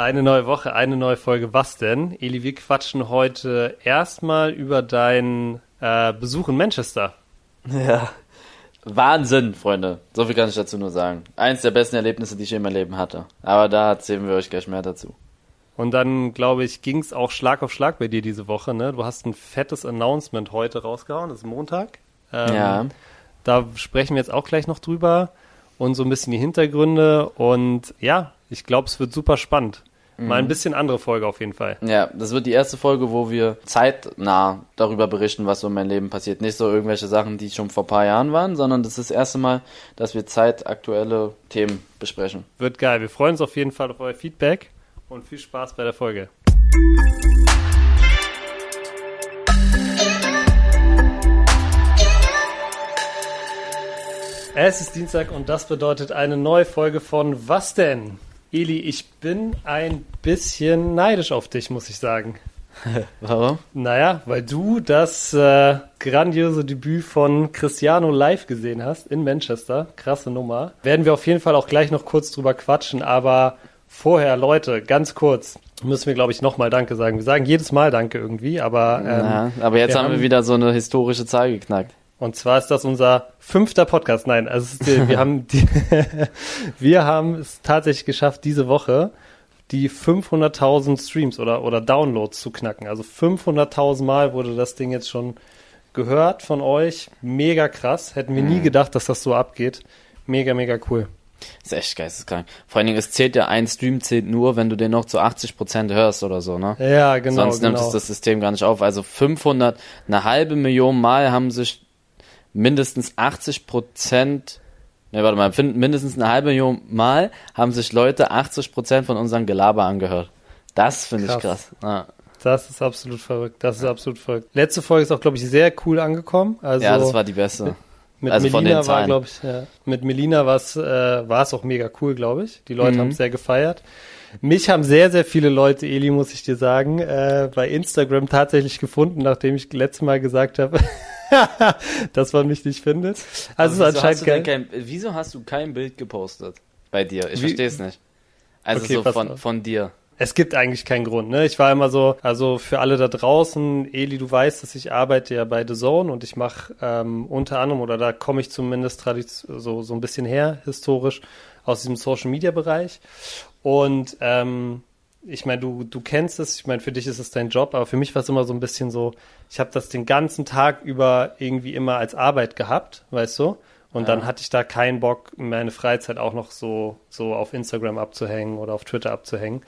Eine neue Woche, eine neue Folge. Was denn? Eli, wir quatschen heute erstmal über deinen äh, Besuch in Manchester. Ja. Wahnsinn, Freunde. So viel kann ich dazu nur sagen. Eins der besten Erlebnisse, die ich in meinem Leben hatte. Aber da erzählen wir euch gleich mehr dazu. Und dann, glaube ich, ging es auch Schlag auf Schlag bei dir diese Woche. Ne? Du hast ein fettes Announcement heute rausgehauen. Das ist Montag. Ähm, ja. Da sprechen wir jetzt auch gleich noch drüber und so ein bisschen die Hintergründe. Und ja, ich glaube, es wird super spannend. Mal ein mhm. bisschen andere Folge auf jeden Fall. Ja, das wird die erste Folge, wo wir zeitnah darüber berichten, was so in meinem Leben passiert. Nicht so irgendwelche Sachen, die schon vor ein paar Jahren waren, sondern das ist das erste Mal, dass wir zeitaktuelle Themen besprechen. Wird geil. Wir freuen uns auf jeden Fall auf euer Feedback und viel Spaß bei der Folge. Es ist Dienstag und das bedeutet eine neue Folge von Was denn? Eli, ich bin ein bisschen neidisch auf dich, muss ich sagen. Warum? Naja, weil du das äh, grandiose Debüt von Cristiano live gesehen hast in Manchester. Krasse Nummer. Werden wir auf jeden Fall auch gleich noch kurz drüber quatschen, aber vorher, Leute, ganz kurz, müssen wir, glaube ich, nochmal Danke sagen. Wir sagen jedes Mal Danke irgendwie, aber. Ähm, ja, aber jetzt haben wir wieder so eine historische Zahl geknackt. Und zwar ist das unser fünfter Podcast. Nein, also die, wir haben die, wir haben es tatsächlich geschafft, diese Woche die 500.000 Streams oder, oder Downloads zu knacken. Also 500.000 Mal wurde das Ding jetzt schon gehört von euch. Mega krass. Hätten wir nie mhm. gedacht, dass das so abgeht. Mega, mega cool. Das ist echt geisteskrank. Vor allen Dingen, es zählt ja ein Stream zählt nur, wenn du den noch zu 80 Prozent hörst oder so, ne? Ja, genau. Sonst nimmt genau. es das System gar nicht auf. Also 500, eine halbe Million Mal haben sich mindestens 80 Prozent, ne, warte mal, mindestens eine halbe Million Mal haben sich Leute 80 Prozent von unserem Gelaber angehört. Das finde ich krass. Ja. Das ist absolut verrückt. Das ist absolut verrückt. Letzte Folge ist auch, glaube ich, sehr cool angekommen. Also ja, das war die beste. Mit, also Melina war, glaube ich, ja. Mit Melina war es äh, auch mega cool, glaube ich. Die Leute mhm. haben es sehr gefeiert. Mich haben sehr, sehr viele Leute, Eli, muss ich dir sagen, äh, bei Instagram tatsächlich gefunden, nachdem ich letztes Mal gesagt habe, dass man mich nicht findet. Also wieso anscheinend hast kein, Wieso hast du kein Bild gepostet bei dir? Ich verstehe es nicht. Also okay, so von, von dir. Es gibt eigentlich keinen Grund, ne? Ich war immer so, also für alle da draußen, Eli, du weißt, dass ich arbeite ja bei The Zone und ich mache ähm, unter anderem, oder da komme ich zumindest so, so ein bisschen her, historisch, aus diesem Social Media Bereich. Und ähm, ich meine, du, du kennst es, ich meine, für dich ist es dein Job, aber für mich war es immer so ein bisschen so, ich habe das den ganzen Tag über irgendwie immer als Arbeit gehabt, weißt du? Und ja. dann hatte ich da keinen Bock, meine Freizeit auch noch so, so auf Instagram abzuhängen oder auf Twitter abzuhängen.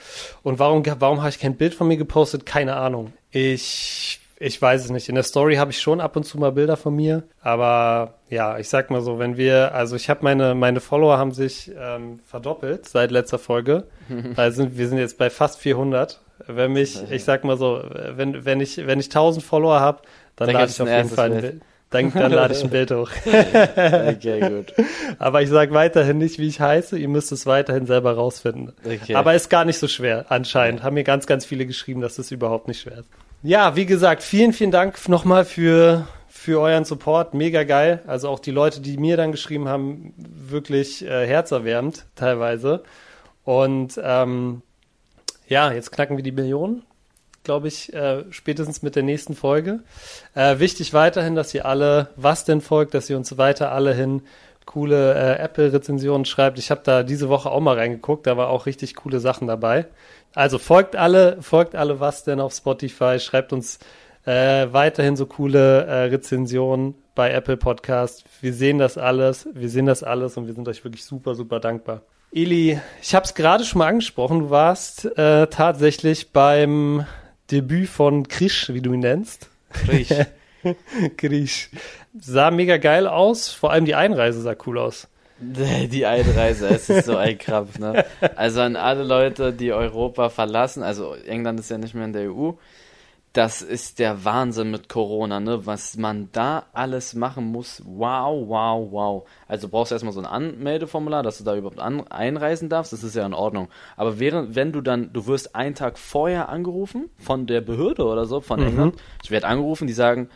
Und warum, warum habe ich kein Bild von mir gepostet? Keine Ahnung. Ich ich weiß es nicht. In der Story habe ich schon ab und zu mal Bilder von mir, aber ja, ich sag mal so, wenn wir, also ich habe meine meine Follower haben sich ähm, verdoppelt seit letzter Folge. also wir sind jetzt bei fast 400. Wenn mich, ich sag mal so, wenn wenn ich wenn ich 1000 Follower habe, dann, dann lade ich auf jeden Fall ein Bild. Dann, dann lade ich ein Bild hoch. okay, gut. Aber ich sage weiterhin nicht, wie ich heiße. Ihr müsst es weiterhin selber rausfinden. Okay. Aber ist gar nicht so schwer, anscheinend. Haben mir ganz, ganz viele geschrieben, dass es überhaupt nicht schwer ist. Ja, wie gesagt, vielen, vielen Dank nochmal für, für euren Support. Mega geil. Also auch die Leute, die mir dann geschrieben haben, wirklich äh, herzerwärmend teilweise. Und ähm, ja, jetzt knacken wir die Millionen, glaube ich, äh, spätestens mit der nächsten Folge. Äh, wichtig weiterhin, dass ihr alle, was denn folgt, dass ihr uns weiter alle hin coole äh, Apple-Rezensionen schreibt. Ich habe da diese Woche auch mal reingeguckt, da war auch richtig coole Sachen dabei. Also folgt alle, folgt alle was denn auf Spotify, schreibt uns äh, weiterhin so coole äh, Rezensionen bei Apple Podcast. Wir sehen das alles, wir sehen das alles und wir sind euch wirklich super, super dankbar. Eli, ich habe es gerade schon mal angesprochen, du warst äh, tatsächlich beim Debüt von Krisch, wie du ihn nennst. Krisch. Krisch. Sah mega geil aus, vor allem die Einreise sah cool aus. Die Einreise, es ist so ein Krampf, ne? Also an alle Leute, die Europa verlassen, also England ist ja nicht mehr in der EU, das ist der Wahnsinn mit Corona, ne? Was man da alles machen muss. Wow, wow, wow. Also brauchst du erstmal so ein Anmeldeformular, dass du da überhaupt an einreisen darfst. Das ist ja in Ordnung. Aber während, wenn du dann, du wirst einen Tag vorher angerufen von der Behörde oder so, von mhm. England. Ich werde angerufen, die sagen,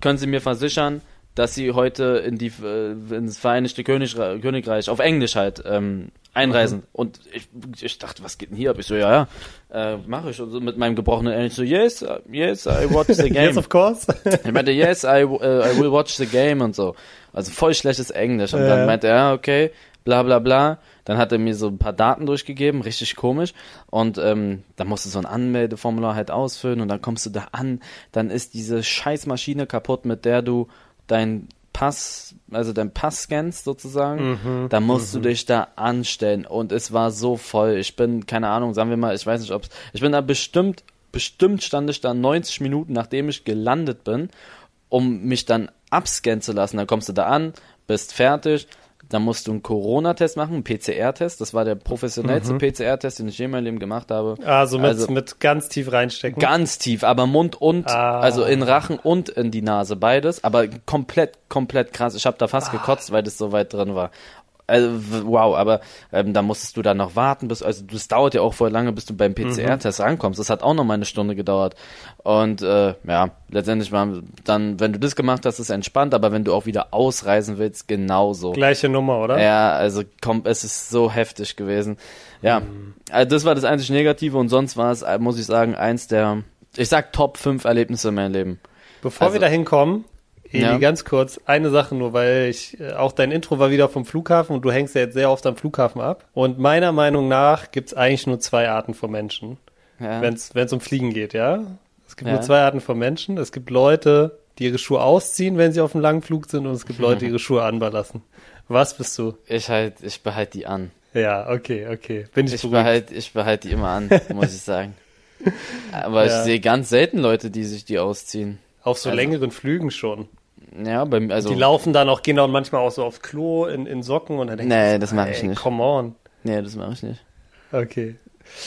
können Sie mir versichern, dass sie heute in die äh, ins Vereinigte Königreich, Königreich auf Englisch halt ähm, einreisen. Mhm. Und ich, ich dachte, was geht denn hier ab? Ich so, ja, ja, äh, mache ich. Und so mit meinem gebrochenen Englisch so, yes, uh, yes, I watch the game. yes, of course. ich meinte, yes, I, uh, I will watch the game und so. Also voll schlechtes Englisch. Und äh. dann meinte er, ja, okay, bla bla bla. Dann hat er mir so ein paar Daten durchgegeben, richtig komisch. Und ähm, dann musst du so ein Anmeldeformular halt ausfüllen und dann kommst du da an. Dann ist diese Scheißmaschine kaputt, mit der du dein Pass, also dein Pass scannst sozusagen, mhm, da musst mhm. du dich da anstellen und es war so voll. Ich bin, keine Ahnung, sagen wir mal, ich weiß nicht, ob ich bin da bestimmt, bestimmt stand ich da 90 Minuten, nachdem ich gelandet bin, um mich dann abscannen zu lassen. Dann kommst du da an, bist fertig, dann musst du einen Corona-Test machen, einen PCR-Test. Das war der professionellste mhm. PCR-Test, den ich je in meinem Leben gemacht habe. Also mit, also mit ganz tief reinstecken. Ganz tief, aber Mund und, ah. also in Rachen und in die Nase, beides. Aber komplett, komplett krass. Ich habe da fast ah. gekotzt, weil das so weit drin war. Also, wow, aber ähm, da musstest du dann noch warten, bis, also das dauert ja auch voll lange, bis du beim PCR-Test mhm. rankommst. Das hat auch noch mal eine Stunde gedauert. Und äh, ja, letztendlich war dann, wenn du das gemacht hast, ist entspannt, aber wenn du auch wieder ausreisen willst, genauso. Gleiche Nummer, oder? Ja, also komm, es ist so heftig gewesen. Ja, mhm. also das war das einzig Negative und sonst war es, äh, muss ich sagen, eins der, ich sag Top 5 Erlebnisse in meinem Leben. Bevor also, wir da hinkommen, Eli, ja. ganz kurz, eine Sache nur, weil ich, äh, auch dein Intro war wieder vom Flughafen und du hängst ja jetzt sehr oft am Flughafen ab. Und meiner Meinung nach gibt es eigentlich nur zwei Arten von Menschen, ja. wenn es um Fliegen geht, ja? Es gibt ja. nur zwei Arten von Menschen. Es gibt Leute, die ihre Schuhe ausziehen, wenn sie auf einem langen Flug sind, und es gibt Leute, die ihre Schuhe anbelassen. Was bist du? Ich halt, ich behalte die an. Ja, okay, okay. Bin ich ich behalte, ich behalte die immer an, muss ich sagen. Aber ja. ich sehe ganz selten Leute, die sich die ausziehen. Auf so also, längeren Flügen schon. Ja, beim, also. Die laufen dann auch, gehen dann manchmal auch so aufs Klo in, in Socken und dann denken Nee, das mache ich nicht. Come on. Nee, das mache ich nicht. Okay.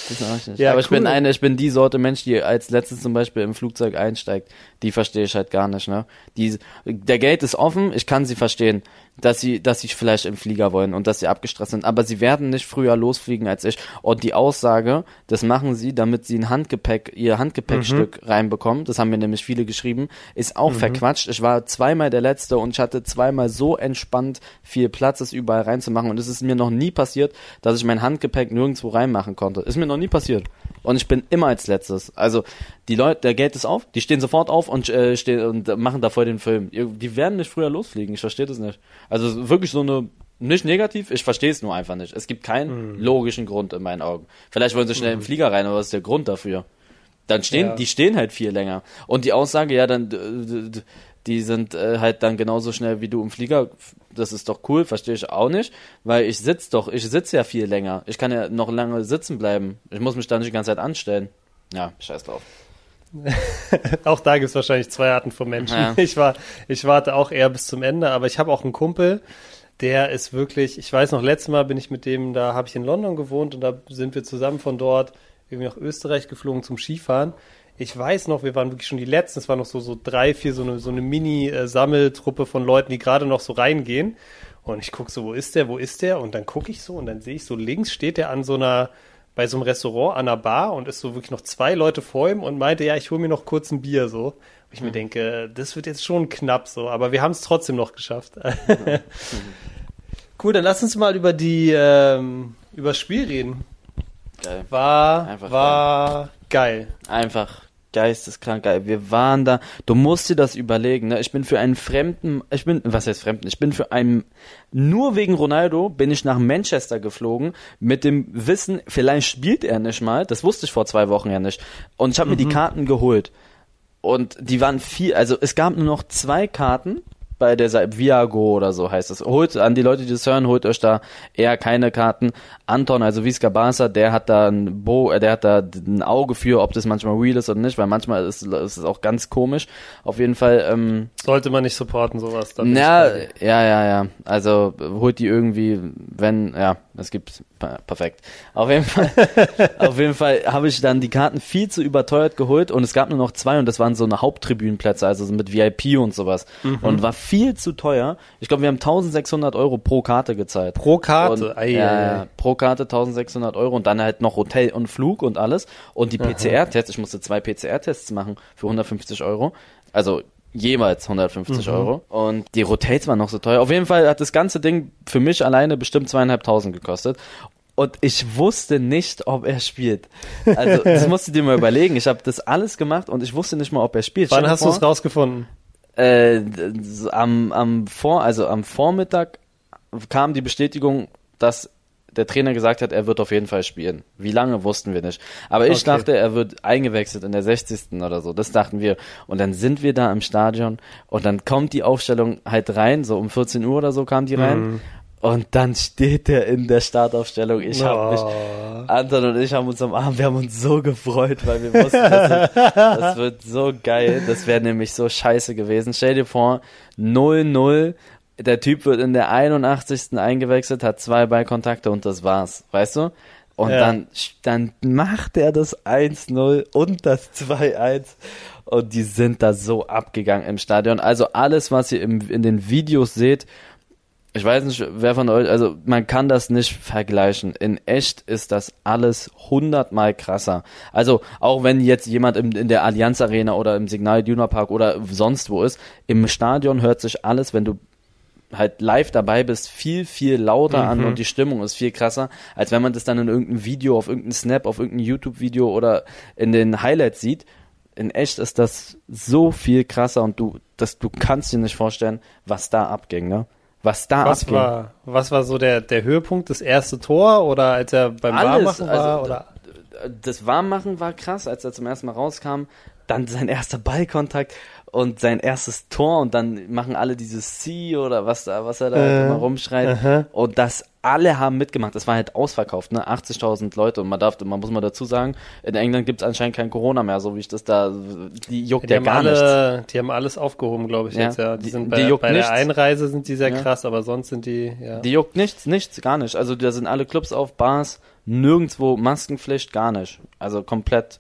Das mache ich nicht. Ja, Aber cool. ich bin eine, ich bin die Sorte Mensch, die als letztes zum Beispiel im Flugzeug einsteigt. Die verstehe ich halt gar nicht, ne? Die, der Gate ist offen, ich kann sie verstehen dass sie, dass sie vielleicht im Flieger wollen und dass sie abgestresst sind. Aber sie werden nicht früher losfliegen als ich. Und die Aussage, das machen sie, damit sie ein Handgepäck, ihr Handgepäckstück mhm. reinbekommen, das haben mir nämlich viele geschrieben, ist auch mhm. verquatscht. Ich war zweimal der Letzte und ich hatte zweimal so entspannt viel Platz, es überall reinzumachen. Und es ist mir noch nie passiert, dass ich mein Handgepäck nirgendwo reinmachen konnte. Ist mir noch nie passiert. Und ich bin immer als letztes. Also die Leute, der Gate ist auf, die stehen sofort auf und, äh, stehen, und machen da voll den Film. Die werden nicht früher losfliegen, ich verstehe das nicht. Also wirklich so eine, nicht negativ, ich verstehe es nur einfach nicht. Es gibt keinen mhm. logischen Grund in meinen Augen. Vielleicht wollen sie schnell mhm. im Flieger rein, aber was ist der Grund dafür? Dann stehen, ja. die stehen halt viel länger. Und die Aussage, ja, dann, die sind äh, halt dann genauso schnell wie du im Flieger. Das ist doch cool, verstehe ich auch nicht, weil ich sitze doch, ich sitze ja viel länger. Ich kann ja noch lange sitzen bleiben. Ich muss mich da nicht die ganze Zeit anstellen. Ja, scheiß drauf. auch da gibt es wahrscheinlich zwei Arten von Menschen. Ja. Ich, war, ich warte auch eher bis zum Ende, aber ich habe auch einen Kumpel, der ist wirklich, ich weiß noch, letztes Mal bin ich mit dem, da habe ich in London gewohnt und da sind wir zusammen von dort irgendwie nach Österreich geflogen zum Skifahren. Ich weiß noch, wir waren wirklich schon die Letzten, es waren noch so, so drei, vier, so eine, so eine Mini-Sammeltruppe von Leuten, die gerade noch so reingehen. Und ich gucke so, wo ist der, wo ist der? Und dann gucke ich so und dann sehe ich so links steht der an so einer, bei so einem Restaurant an einer Bar und ist so wirklich noch zwei Leute vor ihm und meinte, ja, ich hole mir noch kurz ein Bier so. Wo ich mhm. mir denke, das wird jetzt schon knapp so, aber wir haben es trotzdem noch geschafft. Mhm. cool, dann lass uns mal über die ähm, über das Spiel reden. Geil. War Einfach war geil. geil. Einfach geisteskrank geil. Wir waren da. Du musst dir das überlegen. Ne? Ich bin für einen Fremden, ich bin, was heißt Fremden? Ich bin für einen, nur wegen Ronaldo bin ich nach Manchester geflogen mit dem Wissen, vielleicht spielt er nicht mal. Das wusste ich vor zwei Wochen ja nicht. Und ich habe mhm. mir die mhm. Karten geholt. Und die waren viel, also es gab nur noch zwei Karten bei der Seite Viago oder so heißt es. Holt an die Leute, die das hören, holt euch da eher keine Karten. Anton, also Visca Barca, der hat da ein Bo, äh, der hat da ein Auge für, ob das manchmal real ist oder nicht, weil manchmal ist, ist es auch ganz komisch. Auf jeden Fall. Ähm, Sollte man nicht supporten sowas dann. Ja, ja, ja, ja. Also holt die irgendwie, wenn, ja, es gibt perfekt. Auf jeden Fall, auf jeden Fall habe ich dann die Karten viel zu überteuert geholt und es gab nur noch zwei und das waren so eine Haupttribünenplätze, also mit VIP und sowas mhm. und war viel zu teuer. Ich glaube, wir haben 1600 Euro pro Karte gezahlt. Pro Karte? Und, ja, pro Karte 1600 Euro und dann halt noch Hotel und Flug und alles und die PCR-Tests. Ich musste zwei PCR-Tests machen für 150 Euro. Also Jemals 150 mhm. Euro. Und die Hotels waren noch so teuer. Auf jeden Fall hat das ganze Ding für mich alleine bestimmt zweieinhalbtausend gekostet. und ich wusste nicht, ob er spielt. Also, das musst du dir mal überlegen. Ich habe das alles gemacht und ich wusste nicht mal, ob er spielt. Wann hast du es rausgefunden? Äh, am, am Vor, also am Vormittag kam die Bestätigung, dass der Trainer gesagt hat, er wird auf jeden Fall spielen. Wie lange wussten wir nicht. Aber ich okay. dachte, er wird eingewechselt in der 60. oder so. Das dachten wir. Und dann sind wir da im Stadion und dann kommt die Aufstellung halt rein, so um 14 Uhr oder so kam die rein. Mhm. Und dann steht er in der Startaufstellung. Ich habe oh. mich, Anton und ich haben uns am Abend, wir haben uns so gefreut, weil wir wussten, das wird, das wird so geil. Das wäre nämlich so scheiße gewesen. Stell dir vor, 0-0, der Typ wird in der 81. eingewechselt, hat zwei Ballkontakte und das war's, weißt du? Und ja. dann, dann macht er das 1-0 und das 2-1 und die sind da so abgegangen im Stadion. Also alles, was ihr im, in den Videos seht, ich weiß nicht, wer von euch, also man kann das nicht vergleichen. In echt ist das alles hundertmal krasser. Also auch wenn jetzt jemand im, in der Allianz Arena oder im Signal Iduna Park oder sonst wo ist, im Stadion hört sich alles, wenn du halt live dabei bist, viel, viel lauter mhm. an und die Stimmung ist viel krasser, als wenn man das dann in irgendeinem Video, auf irgendeinem Snap, auf irgendeinem YouTube-Video oder in den Highlights sieht. In echt ist das so viel krasser und du, das, du kannst dir nicht vorstellen, was da abging, ne? Was da was abging. War, was war so der, der Höhepunkt, das erste Tor oder als er beim Alles, Warmmachen war? Also, oder? Das Warmmachen war krass, als er zum ersten Mal rauskam. Dann sein erster Ballkontakt und sein erstes Tor und dann machen alle dieses C oder was da, was er da äh, immer rumschreit. Aha. Und das alle haben mitgemacht. Das war halt ausverkauft, ne? 80.000 Leute und man darf, man muss mal dazu sagen, in England gibt es anscheinend kein Corona mehr, so wie ich das da, die juckt ja, ja gar alle, nichts. Die haben alles aufgehoben, glaube ich ja. jetzt, ja. Die, die sind bei, die bei der Einreise sind die sehr ja. krass, aber sonst sind die, ja. Die juckt nichts, nichts, gar nicht. Also da sind alle Clubs auf, Bars, nirgendwo Maskenpflicht, gar nicht. Also komplett,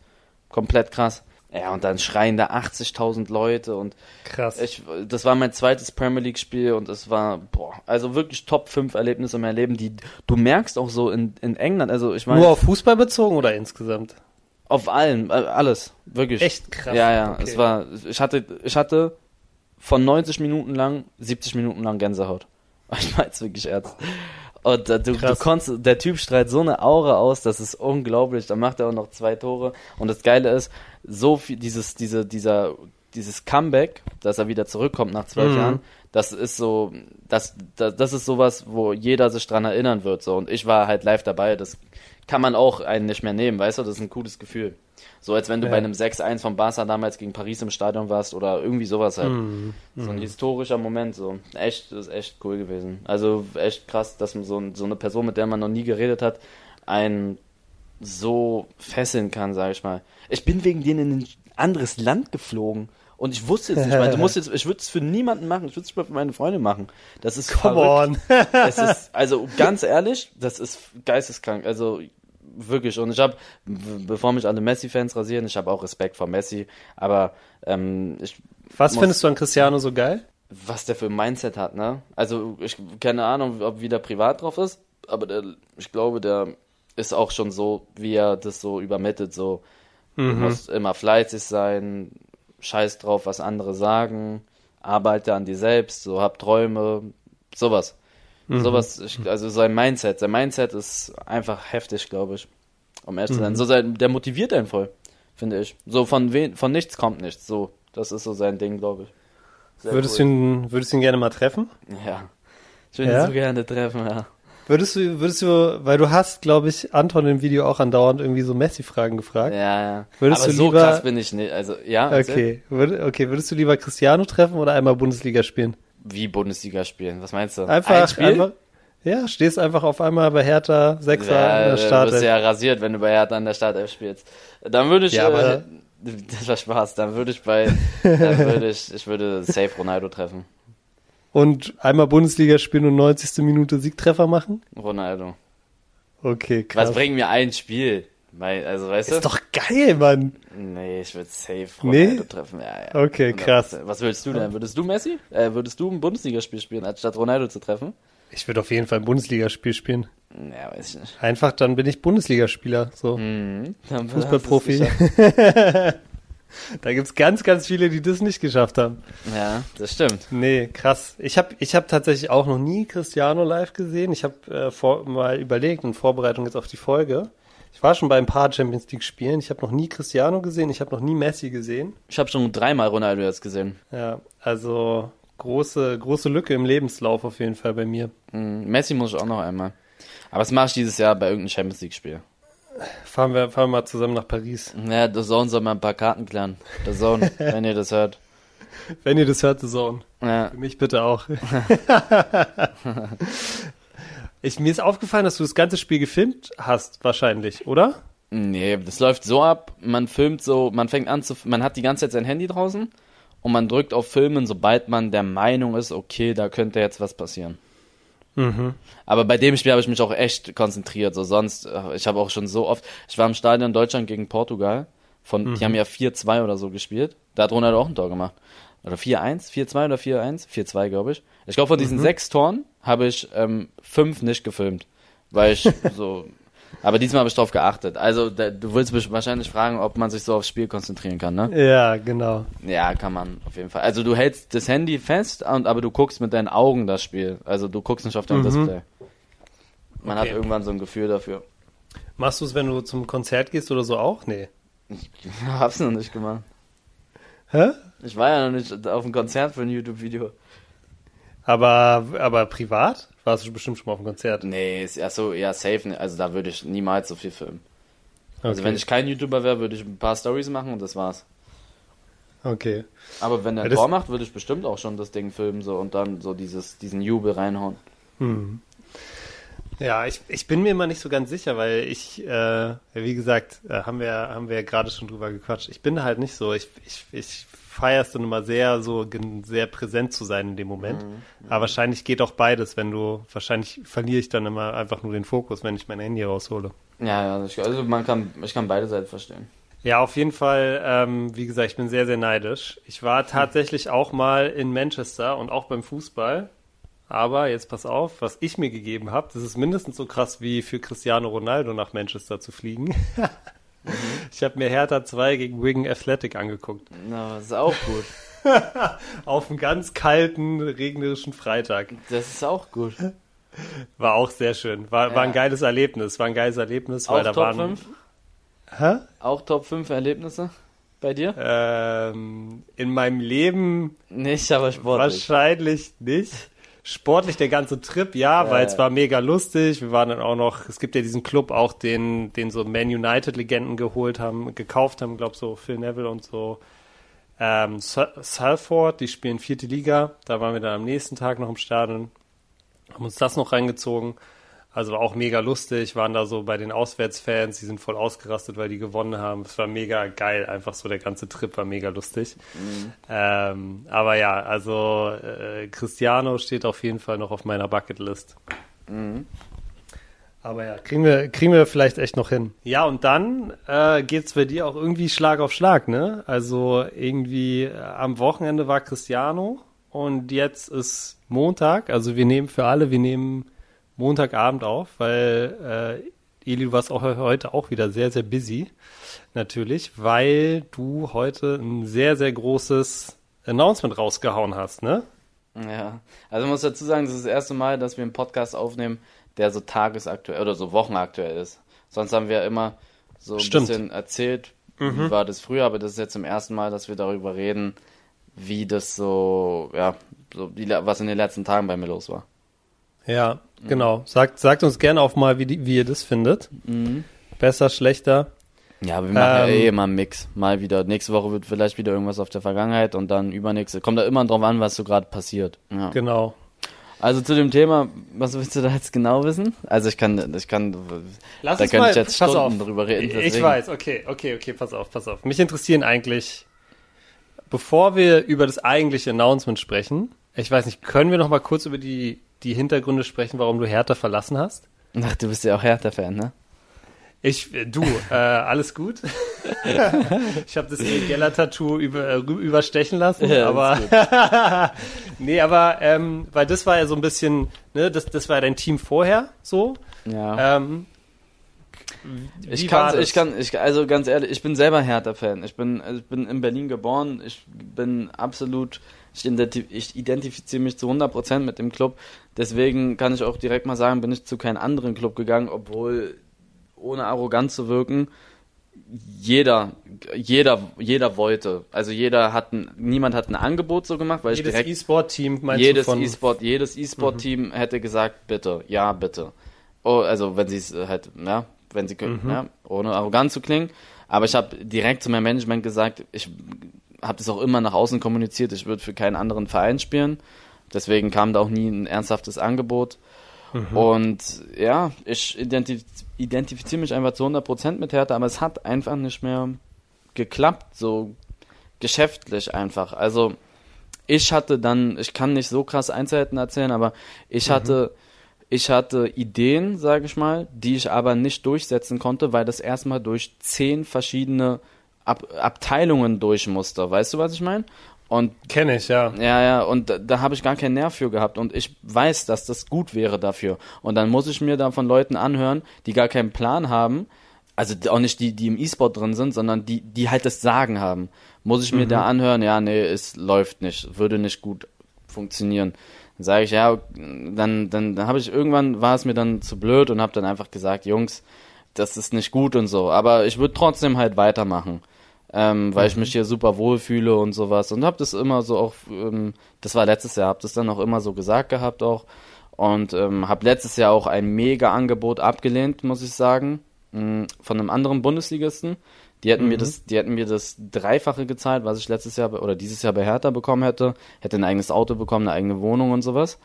komplett krass. Ja, und dann schreien da 80.000 Leute und krass. Ich, das war mein zweites Premier League Spiel und es war, boah, also wirklich Top 5 Erlebnisse in meinem Leben, die du merkst auch so in, in England, also ich meine. Nur auf Fußball bezogen oder insgesamt? Auf allen, äh, alles, wirklich. Echt krass. Ja, ja, okay. es war, ich hatte, ich hatte von 90 Minuten lang 70 Minuten lang Gänsehaut. Ich mein's wirklich ernst. Und äh, du, du konntest, der Typ strahlt so eine Aura aus, das ist unglaublich. Dann macht er auch noch zwei Tore. Und das Geile ist, so viel, dieses, diese, dieser, dieses Comeback, dass er wieder zurückkommt nach zwölf mhm. Jahren, das ist so, das, das, das ist sowas, wo jeder sich dran erinnern wird. So. Und ich war halt live dabei. Das kann man auch einen nicht mehr nehmen, weißt du? Das ist ein cooles Gefühl. So als wenn du ja. bei einem 6-1 von Barca damals gegen Paris im Stadion warst oder irgendwie sowas halt. Mm, so ein historischer Moment, so. Echt, das ist echt cool gewesen. Also echt krass, dass man so, so eine Person, mit der man noch nie geredet hat, einen so fesseln kann, sag ich mal. Ich bin wegen denen in ein anderes Land geflogen. Und ich wusste jetzt nicht, weil du musst jetzt, ich würde es für niemanden machen, ich würde es für meine Freunde machen. Das ist Come verrückt. on. es ist, also ganz ehrlich, das ist geisteskrank. Also wirklich. Und ich habe, bevor mich alle Messi-Fans rasieren, ich habe auch Respekt vor Messi. Aber ähm, ich. Was findest du an Cristiano so geil? Was der für ein Mindset hat, ne? Also ich keine Ahnung, ob wieder privat drauf ist, aber der, ich glaube, der ist auch schon so, wie er das so übermittelt, so mhm. du musst immer fleißig sein, scheiß drauf, was andere sagen, arbeite an dir selbst, so hab Träume, sowas. Mhm. Sowas, ich, also sein Mindset. Sein Mindset ist einfach heftig, glaube ich. Um ehrlich zu sein. Mhm. So sein, der motiviert einen voll, finde ich. So von wen, von nichts kommt nichts. So, das ist so sein Ding, glaube ich. Sehr würdest, cool. du ihn, würdest du ihn gerne mal treffen? Ja. Ich würde ja? ihn so gerne treffen, ja. Würdest du, würdest du, weil du hast, glaube ich, Anton im Video auch andauernd irgendwie so Messi-Fragen gefragt. Ja, ja. Würdest Aber du so lieber, krass bin ich nicht. Also, ja. Okay. Würd, okay, würdest du lieber Cristiano treffen oder einmal Bundesliga spielen? Wie Bundesliga spielen? Was meinst du? Einfach, Ein einfach, ja, stehst einfach auf einmal bei Hertha Sechser ja, in der Startelf. Du bist ja rasiert, wenn du bei Hertha an der Startelf spielst. Dann würde ich, ja, aber, äh, das war Spaß, dann würde ich bei, dann würde ich, ich würde safe Ronaldo treffen. Und einmal Bundesliga spielen und 90. Minute Siegtreffer machen? Ronaldo. Okay, krass. Was bringt mir ein Spiel? Also, weißt du? Ist doch geil, Mann. Nee, ich würde safe Ronaldo nee? treffen. Ja, ja. Okay, krass. Was würdest du denn? Würdest du Messi? Äh, würdest du ein Bundesligaspiel spielen, anstatt Ronaldo zu treffen? Ich würde auf jeden Fall ein Bundesligaspiel spielen. Ja, weiß ich nicht. Einfach, dann bin ich Bundesligaspieler, so. Mhm, Fußballprofi. Da gibt's ganz, ganz viele, die das nicht geschafft haben. Ja, das stimmt. Nee, krass. Ich habe ich hab tatsächlich auch noch nie Cristiano live gesehen. Ich habe äh, vor, mal überlegt in Vorbereitung jetzt auf die Folge. Ich war schon bei ein paar Champions League Spielen. Ich habe noch nie Cristiano gesehen. Ich habe noch nie Messi gesehen. Ich habe schon dreimal Ronaldo jetzt gesehen. Ja, also große, große Lücke im Lebenslauf auf jeden Fall bei mir. Mhm. Messi muss ich auch noch einmal. Aber das mache ich dieses Jahr bei irgendeinem Champions League Spiel. Fahren wir, fahren wir mal zusammen nach Paris. Ja, der Zone soll mal ein paar Karten klären. Der Zone, wenn ihr das hört. Wenn ihr das hört, The Zone. Ja. Für mich bitte auch. ich, mir ist aufgefallen, dass du das ganze Spiel gefilmt hast, wahrscheinlich, oder? Nee, das läuft so ab, man filmt so, man fängt an zu, man hat die ganze Zeit sein Handy draußen und man drückt auf Filmen, sobald man der Meinung ist, okay, da könnte jetzt was passieren. Mhm. Aber bei dem Spiel habe ich mich auch echt konzentriert. So sonst, äh, ich habe auch schon so oft, ich war im Stadion Deutschland gegen Portugal. Von, Die haben ja 4-2 oder so gespielt. Da hat Ronaldo auch ein Tor gemacht. Oder 4-1, 4-2 oder 4-1? 4-2, glaube ich. Ich glaube, von diesen sechs Toren habe ich ähm, fünf nicht gefilmt. Weil ich so. Aber diesmal habe ich drauf geachtet. Also, da, du willst mich wahrscheinlich fragen, ob man sich so aufs Spiel konzentrieren kann, ne? Ja, genau. Ja, kann man auf jeden Fall. Also du hältst das Handy fest, und, aber du guckst mit deinen Augen das Spiel. Also du guckst nicht auf dein Mhm. Display. Man Okay. hat irgendwann so ein Gefühl dafür. Machst du es, wenn du zum Konzert gehst oder so auch? Nee. Ich hab's noch nicht gemacht. Hä? Ich war ja noch nicht auf einem Konzert für ein YouTube-Video. Aber, aber privat? Warst du bestimmt schon mal auf dem Konzert? Nee, ist ja so, ja, safe. ne. Also da würde ich niemals so viel filmen. Also Okay. wenn ich kein YouTuber wäre, würde ich ein paar Stories machen und das war's. Okay. Aber wenn er Ja, das- Tor macht, würde ich bestimmt auch schon das Ding filmen so und dann so dieses, diesen Jubel reinhauen. Hm. Ja, ich, ich bin mir immer nicht so ganz sicher, weil ich, äh, wie gesagt, äh, haben wir, haben wir ja gerade schon drüber gequatscht. Ich bin halt nicht so. Ich, ich, ich feiere es dann immer sehr, so sehr präsent zu sein in dem Moment. Aber wahrscheinlich geht auch beides, wenn du, wahrscheinlich verliere ich dann immer einfach nur den Fokus, wenn ich mein Handy raushole. Ja, also man kann, ich kann beide Seiten verstehen. Ja, auf jeden Fall, ähm, wie gesagt, ich bin sehr, sehr neidisch. Ich war tatsächlich auch mal in Manchester und auch beim Fußball. Aber jetzt pass auf, was ich mir gegeben habe, das ist mindestens so krass wie für Cristiano Ronaldo nach Manchester zu fliegen. Ich habe mir Hertha 2 gegen Wigan Athletic angeguckt. Na, das ist auch gut. Auf einem ganz kalten, regnerischen Freitag. Das ist auch gut. War auch sehr schön. War, war ein Ja. geiles Erlebnis. War ein geiles Erlebnis, weil Auch da Top waren. 5? Hä? Auch Top 5 Erlebnisse bei dir? Ähm, in meinem Leben Nicht, aber sportlich. Wahrscheinlich nicht. Sportlich der ganze Trip, ja, Ja, weil ja. es war mega lustig. Wir waren dann auch noch, es gibt ja diesen Club auch, den, den so Man United Legenden geholt haben, gekauft haben, glaub so Phil Neville und so. Ähm, Sa- Salford, die spielen vierte Liga. Da waren wir dann am nächsten Tag noch im Stadion, haben uns das noch reingezogen. Also war auch mega lustig, waren da so bei den Auswärtsfans, die sind voll ausgerastet, weil die gewonnen haben. Es war mega geil, einfach so der ganze Trip war mega lustig. Ähm, aber ja, also äh, Cristiano steht auf jeden Fall noch auf meiner Bucketlist. Aber ja, kriegen wir, kriegen wir vielleicht echt noch hin. Ja, und dann äh, geht's bei dir auch irgendwie Schlag auf Schlag, ne? Also irgendwie äh, am Wochenende war Cristiano und jetzt ist Montag. Also wir nehmen für alle, wir nehmen Montagabend auf, weil äh, Eli, du warst auch heute auch wieder sehr, sehr busy. Natürlich, weil du heute ein sehr, sehr großes Announcement rausgehauen hast, ne? Ja, also man muss dazu sagen, das ist das erste Mal, dass wir einen Podcast aufnehmen, der so tagesaktuell oder so wochenaktuell ist. Sonst haben wir immer so ein Stimmt. bisschen erzählt, wie war das früher, aber das ist jetzt zum ersten Mal, dass wir darüber reden, wie das so, ja, so die, was in den letzten Tagen bei mir los war. Ja, genau. Sagt, sagt uns gerne auch mal, wie, die, wie ihr das findet. Besser, schlechter. Ja, aber wir machen ja Ähm, eh immer einen Mix. Mal wieder, nächste Woche wird vielleicht wieder irgendwas auf der Vergangenheit und dann übernächste. Kommt da immer drauf an, was so gerade passiert. Ja. Genau. Also zu dem Thema, was willst du da jetzt genau wissen? Also ich kann, ich kann, Lass da uns könnte mal, ich jetzt Stunden auf. drüber reden. Ich deswegen- weiß, okay, okay, okay, pass auf, pass auf. Mich interessieren eigentlich, bevor wir über das eigentliche Announcement sprechen, ich weiß nicht, können wir noch mal kurz über die, die Hintergründe sprechen, warum du Hertha verlassen hast? Ach, du bist ja auch Hertha-Fan, ne? Ich, äh, du, äh, alles gut. ich habe das Geller-Tattoo über, äh, überstechen lassen, Ja, aber nee, aber ähm, weil das war ja so ein bisschen, ne, das, das war ja dein Team vorher, so. Ja. Ähm, Wie Ich kann, ich kann, ich, also ganz ehrlich, ich bin selber Hertha-Fan. Ich bin, also ich bin in Berlin geboren. Ich bin absolut, ich, identif ich identifiziere mich zu 100% mit dem Club. Deswegen kann ich auch direkt mal sagen, bin ich zu keinem anderen Club gegangen, obwohl, ohne arrogant zu wirken, jeder, jeder, jeder wollte. Also jeder hat ein, niemand hat ein Angebot so gemacht, weil Jedes ich direkt E-Sport-Team meinst jedes du von... E-Sport, jedes E-Sport-Team hätte gesagt, bitte, ja, bitte. Oh, also wenn sie es halt, ja, wenn sie können, ja, ohne arrogant zu klingen. Aber ich habe direkt zu meinem Management gesagt, ich habe das auch immer nach außen kommuniziert, ich würde für keinen anderen Verein spielen. Deswegen kam da auch nie ein ernsthaftes Angebot. Und ja, ich identif identifiziere mich einfach zu 100% mit Hertha, aber es hat einfach nicht mehr geklappt, so geschäftlich einfach. Also ich hatte dann, ich kann nicht so krass Einzelheiten erzählen, aber ich hatte, ich hatte Ideen, sage ich mal, die ich aber nicht durchsetzen konnte, weil das erstmal durch zehn verschiedene Ab Abteilungen durch musste. Weißt du, was ich meine? Und Kenne ich, ja. ja, ja, und da, da habe ich gar keinen Nerv für gehabt und ich weiß, dass das gut wäre dafür. Und dann muss ich mir da von Leuten anhören, die gar keinen Plan haben, also auch nicht die, die im E-Sport drin sind, sondern die, die halt das Sagen haben. Muss ich mir da anhören, ja, nee, es läuft nicht, würde nicht gut funktionieren. Dann sage ich, ja, dann, dann, dann habe ich irgendwann war es mir dann zu blöd und habe dann einfach gesagt, Jungs, das ist nicht gut und so. Aber ich würde trotzdem halt weitermachen ähm, weil ich mich hier super wohl fühle und sowas. Und habe das immer so auch, ähm, das war letztes Jahr, habe das dann auch immer so gesagt gehabt auch. Und ähm, habe letztes Jahr auch ein mega Angebot abgelehnt, muss ich sagen, mh, von einem anderen Bundesligisten. Die hätten mir das, die hätten mir das Dreifache gezahlt, was ich letztes Jahr oder dieses Jahr bei Hertha bekommen hätte, hätte ein eigenes Auto bekommen, eine eigene Wohnung und sowas.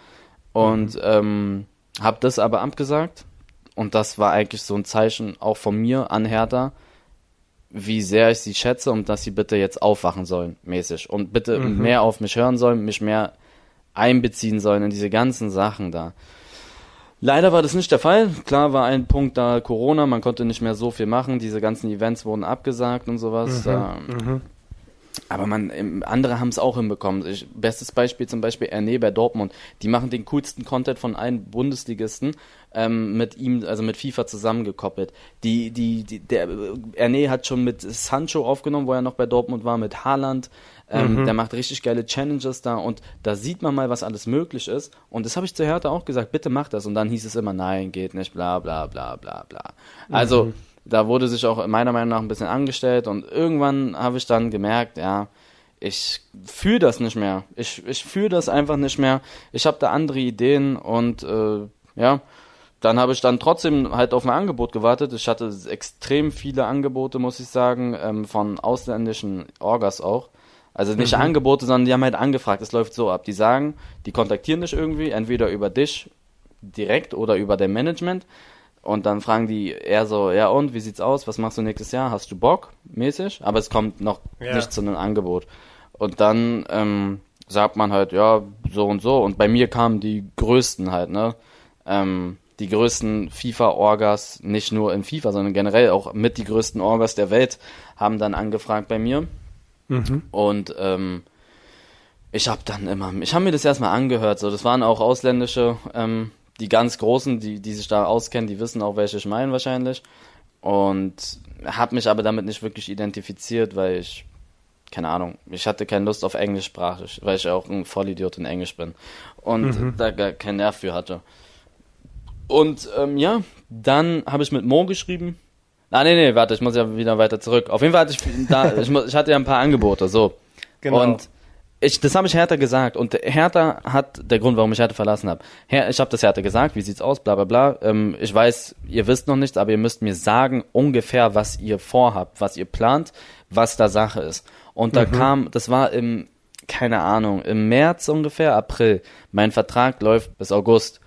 Und ähm, habe das aber abgesagt. Und das war eigentlich so ein Zeichen auch von mir an Hertha, wie sehr ich sie schätze und dass sie bitte jetzt aufwachen sollen, mäßig. Und bitte mehr auf mich hören sollen, mich mehr einbeziehen sollen in diese ganzen Sachen da. Leider war das nicht der Fall. Klar war ein Punkt da Corona, man konnte nicht mehr so viel machen, diese ganzen Events wurden abgesagt und sowas. Da, aber man, ähm, andere haben es auch hinbekommen. Ich, bestes Beispiel zum Beispiel Erne bei Dortmund. Die machen den coolsten Content von allen Bundesligisten ähm, mit ihm, also mit FIFA zusammengekoppelt. Die, die, die, der Erne hat schon mit Sancho aufgenommen, wo er noch bei Dortmund war, mit Haaland. Ähm, Der macht richtig geile Challenges da und da sieht man mal, was alles möglich ist. Und das habe ich zu Hertha auch gesagt, bitte mach das. Und dann hieß es immer, nein, geht nicht, bla bla bla bla bla. Also da wurde sich auch meiner Meinung nach ein bisschen angestellt und irgendwann habe ich dann gemerkt, ja, ich fühle das nicht mehr. Ich, ich fühle das einfach nicht mehr. Ich habe da andere Ideen und äh, ja, dann habe ich dann trotzdem halt auf ein Angebot gewartet. Ich hatte extrem viele Angebote, muss ich sagen, ähm, von ausländischen Orgas auch. Also nicht Angebote, sondern die haben halt angefragt. Es läuft so ab. Die sagen, die kontaktieren dich irgendwie, entweder über dich direkt oder über dein Management. Und dann fragen die eher so, ja und, wie sieht's aus? Was machst du nächstes Jahr? Hast du Bock? Mäßig? Aber es kommt noch Ja. nicht zu einem Angebot. Und dann ähm, sagt man halt, ja, so und so. Und bei mir kamen die größten halt, ne? Ähm, die größten FIFA-Orgas, nicht nur in FIFA, sondern generell auch mit die größten Orgas der Welt, haben dann angefragt bei mir. Und ähm, ich habe dann immer, ich habe mir das erstmal angehört, so das waren auch ausländische, ähm, die ganz großen, die, die sich da auskennen, die wissen auch, welche ich meine wahrscheinlich. Und habe mich aber damit nicht wirklich identifiziert, weil ich, keine Ahnung, ich hatte keine Lust auf Englischsprache, weil ich auch ein Vollidiot in Englisch bin. Und da gar keinen Nerv für hatte. Und ähm, ja, dann habe ich mit Mo geschrieben. Ah, nee, nee, warte, ich muss ja wieder weiter zurück. Auf jeden Fall hatte ich da, ich, ich hatte ja ein paar Angebote, so. Genau. Und ich, das habe ich Hertha gesagt. Und Hertha hat, der Grund, warum ich Hertha verlassen habe. Her, ich habe das Hertha gesagt, wie sieht's aus, bla bla bla. Ähm, ich weiß, ihr wisst noch nichts, aber ihr müsst mir sagen, ungefähr, was ihr vorhabt, was ihr plant, was da Sache ist. Und da kam, das war im, keine Ahnung, im März ungefähr, April. Mein Vertrag läuft bis August.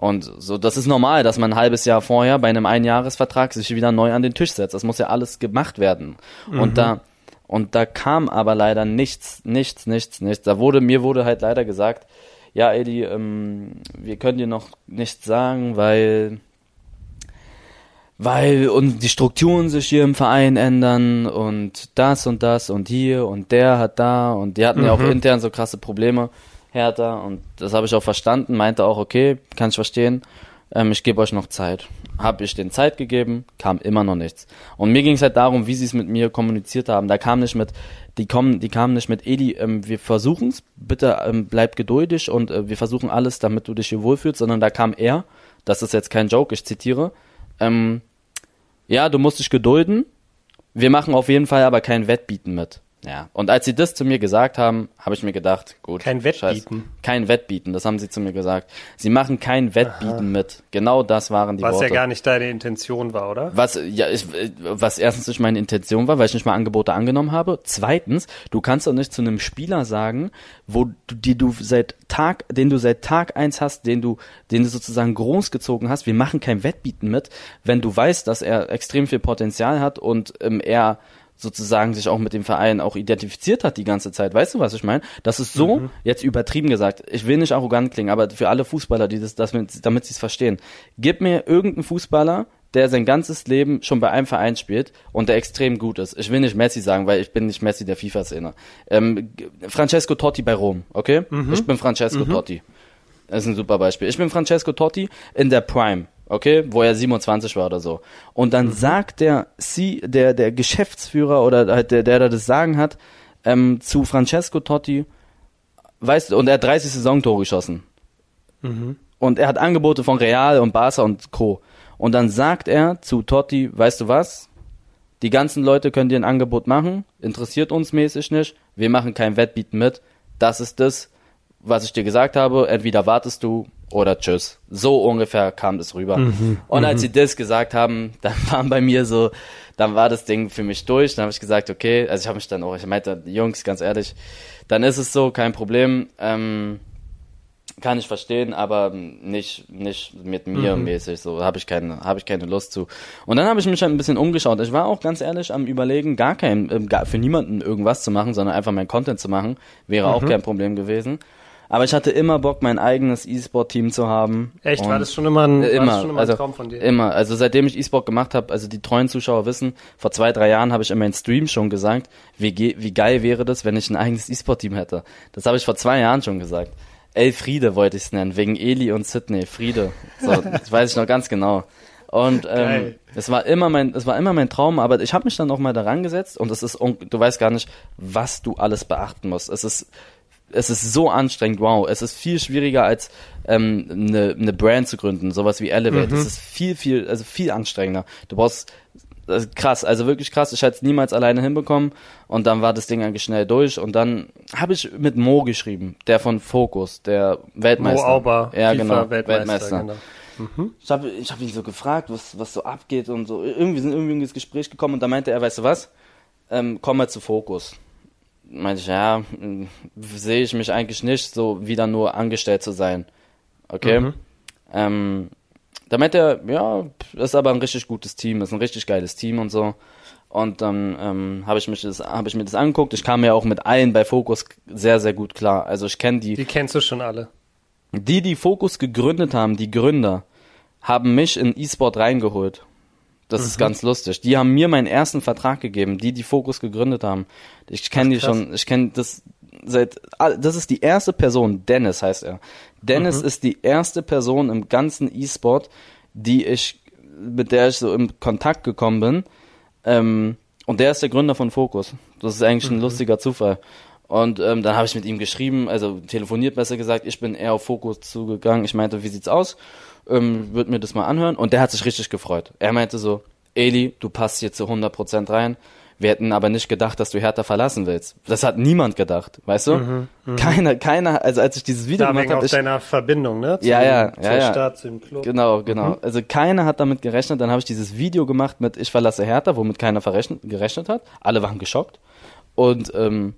Und so, das ist normal, dass man ein halbes Jahr vorher bei einem Einjahresvertrag sich wieder neu an den Tisch setzt. Das muss ja alles gemacht werden. Und da, und da kam aber leider nichts, nichts, nichts, nichts. Da wurde, mir wurde halt leider gesagt, ja, Edi, ähm, wir können dir noch nichts sagen, weil, weil und die Strukturen sich hier im Verein ändern und das und das und hier und der hat da und die hatten ja auch intern so krasse Probleme, Hertha, und das habe ich auch verstanden, meinte auch, okay, kann ich verstehen, ähm, ich gebe euch noch Zeit. habe ich den Zeit gegeben, kam immer noch nichts. Und mir ging es halt darum, wie sie es mit mir kommuniziert haben. Da kam nicht mit, die kommen, die kamen nicht mit Edi, ähm, wir versuchen's, bitte ähm, bleib geduldig und äh, wir versuchen alles, damit du dich hier wohlfühlst, sondern da kam er, das ist jetzt kein Joke, ich zitiere, ähm, ja, du musst dich gedulden, wir machen auf jeden Fall aber kein Wettbieten mit. Ja, und als sie das zu mir gesagt haben, habe ich mir gedacht, gut. Kein Wettbieten. Scheiß, kein Wettbieten, das haben sie zu mir gesagt. Sie machen kein Wettbieten Aha. mit. Genau das waren die was Worte. Was ja gar nicht deine Intention war, oder? Was, ja, ich, was erstens nicht meine Intention war, weil ich nicht mal Angebote angenommen habe. Zweitens, du kannst doch nicht zu einem Spieler sagen, wo du, die du seit Tag, den du seit Tag eins hast, den du, den du sozusagen großgezogen hast, wir machen kein Wettbieten mit, wenn du weißt, dass er extrem viel Potenzial hat und ähm, er sozusagen sich auch mit dem Verein auch identifiziert hat die ganze Zeit. Weißt du, was ich meine? Das ist so, mhm. jetzt übertrieben gesagt, ich will nicht arrogant klingen, aber für alle Fußballer, die das, das damit sie es verstehen, gib mir irgendeinen Fußballer, der sein ganzes Leben schon bei einem Verein spielt und der extrem gut ist. Ich will nicht Messi sagen, weil ich bin nicht Messi der FIFA-Szene. Ähm, Francesco Totti bei Rom, okay? Mhm. Ich bin Francesco mhm. Totti. Das ist ein super Beispiel. Ich bin Francesco Totti in der Prime okay, wo er 27 war oder so. Und dann mhm. sagt der, C, der, der Geschäftsführer oder halt der, der da das Sagen hat, ähm, zu Francesco Totti, weißt du, und er hat 30 Saisontore geschossen. Mhm. Und er hat Angebote von Real und Barca und Co. Und dann sagt er zu Totti, weißt du was? Die ganzen Leute können dir ein Angebot machen, interessiert uns mäßig nicht, wir machen kein Wettbieten mit. Das ist das, was ich dir gesagt habe. Entweder wartest du oder tschüss. So ungefähr kam das rüber. Mhm, und als mhm. sie das gesagt haben, dann waren bei mir so, dann war das Ding für mich durch. Dann habe ich gesagt, okay, also ich habe mich dann auch, ich meinte, Jungs, ganz ehrlich, dann ist es so, kein Problem. Ähm, kann ich verstehen, aber nicht nicht mit mir mhm. mäßig. So habe ich keine habe ich keine Lust zu. Und dann habe ich mich halt ein bisschen umgeschaut. Ich war auch ganz ehrlich am überlegen, gar kein ähm, gar für niemanden irgendwas zu machen, sondern einfach mein Content zu machen, wäre mhm. auch kein Problem gewesen. Aber ich hatte immer Bock, mein eigenes E-Sport-Team zu haben. Echt? war das schon immer ein, immer, schon immer also, ein Traum von dir? Immer. Also seitdem ich E-Sport gemacht habe, also die treuen Zuschauer wissen, vor zwei, drei Jahren habe ich in meinen Stream schon gesagt, wie, wie geil wäre das, wenn ich ein eigenes E-Sport-Team hätte. Das habe ich vor zwei Jahren schon gesagt. Ey, Friede wollte ich es nennen, wegen Eli und Sydney. Friede. So, das weiß ich noch ganz genau. Und ähm, es war immer mein, es war immer mein Traum, aber ich habe mich dann auch mal daran gesetzt und es ist, du weißt gar nicht, was du alles beachten musst. Es ist es ist so anstrengend, wow. Es ist viel schwieriger als ähm, eine, eine Brand zu gründen, sowas wie Elevate. Mhm. Es ist viel, viel, also viel anstrengender. Du brauchst krass, also wirklich krass. Ich hätte es niemals alleine hinbekommen und dann war das Ding eigentlich schnell durch und dann habe ich mit Mo geschrieben, der von Focus, der Weltmeister. Mo Auber, ja FIFA genau, Weltmeister. Weltmeister. Genau. Mhm. Ich habe ich hab ihn so gefragt, was was so abgeht und so. Irgendwie sind irgendwie ins Gespräch gekommen und da meinte er, weißt du was? Ähm, komm mal zu Focus meinte ich, ja, sehe ich mich eigentlich nicht, so wieder nur angestellt zu sein. Okay. Mhm. Ähm, da meinte er, ja, ist aber ein richtig gutes Team, ist ein richtig geiles Team und so. Und dann ähm, habe ich mich das, habe ich mir das angeguckt. Ich kam ja auch mit allen bei Focus sehr, sehr gut klar. Also ich kenne die. Die kennst du schon alle. Die, die Focus gegründet haben, die Gründer, haben mich in E-Sport reingeholt. Das mhm. ist ganz lustig. Die haben mir meinen ersten Vertrag gegeben, die die Fokus gegründet haben. Ich kenne die schon, ich kenne das seit, das ist die erste Person, Dennis heißt er. Dennis mhm. ist die erste Person im ganzen E-Sport, die ich, mit der ich so in Kontakt gekommen bin. Ähm, und der ist der Gründer von Focus. Das ist eigentlich ein mhm. lustiger Zufall. Und ähm, dann habe ich mit ihm geschrieben, also telefoniert besser gesagt, ich bin eher auf Fokus zugegangen. Ich meinte, wie sieht's aus? Ähm, würde mir das mal anhören. Und der hat sich richtig gefreut. Er meinte so, Eli, du passt hier zu 100% rein. Wir hätten aber nicht gedacht, dass du Hertha verlassen willst. Das hat niemand gedacht, weißt du? Mhm, mh. Keiner, keiner, also als ich dieses Video da gemacht habe. aus deiner Verbindung, ne? Zu ja, ja, dem, ja, ja. Stadt, zum Club. Genau, genau. Mhm. Also keiner hat damit gerechnet. Dann habe ich dieses Video gemacht mit Ich verlasse Hertha, womit keiner gerechnet hat. Alle waren geschockt. Und ähm,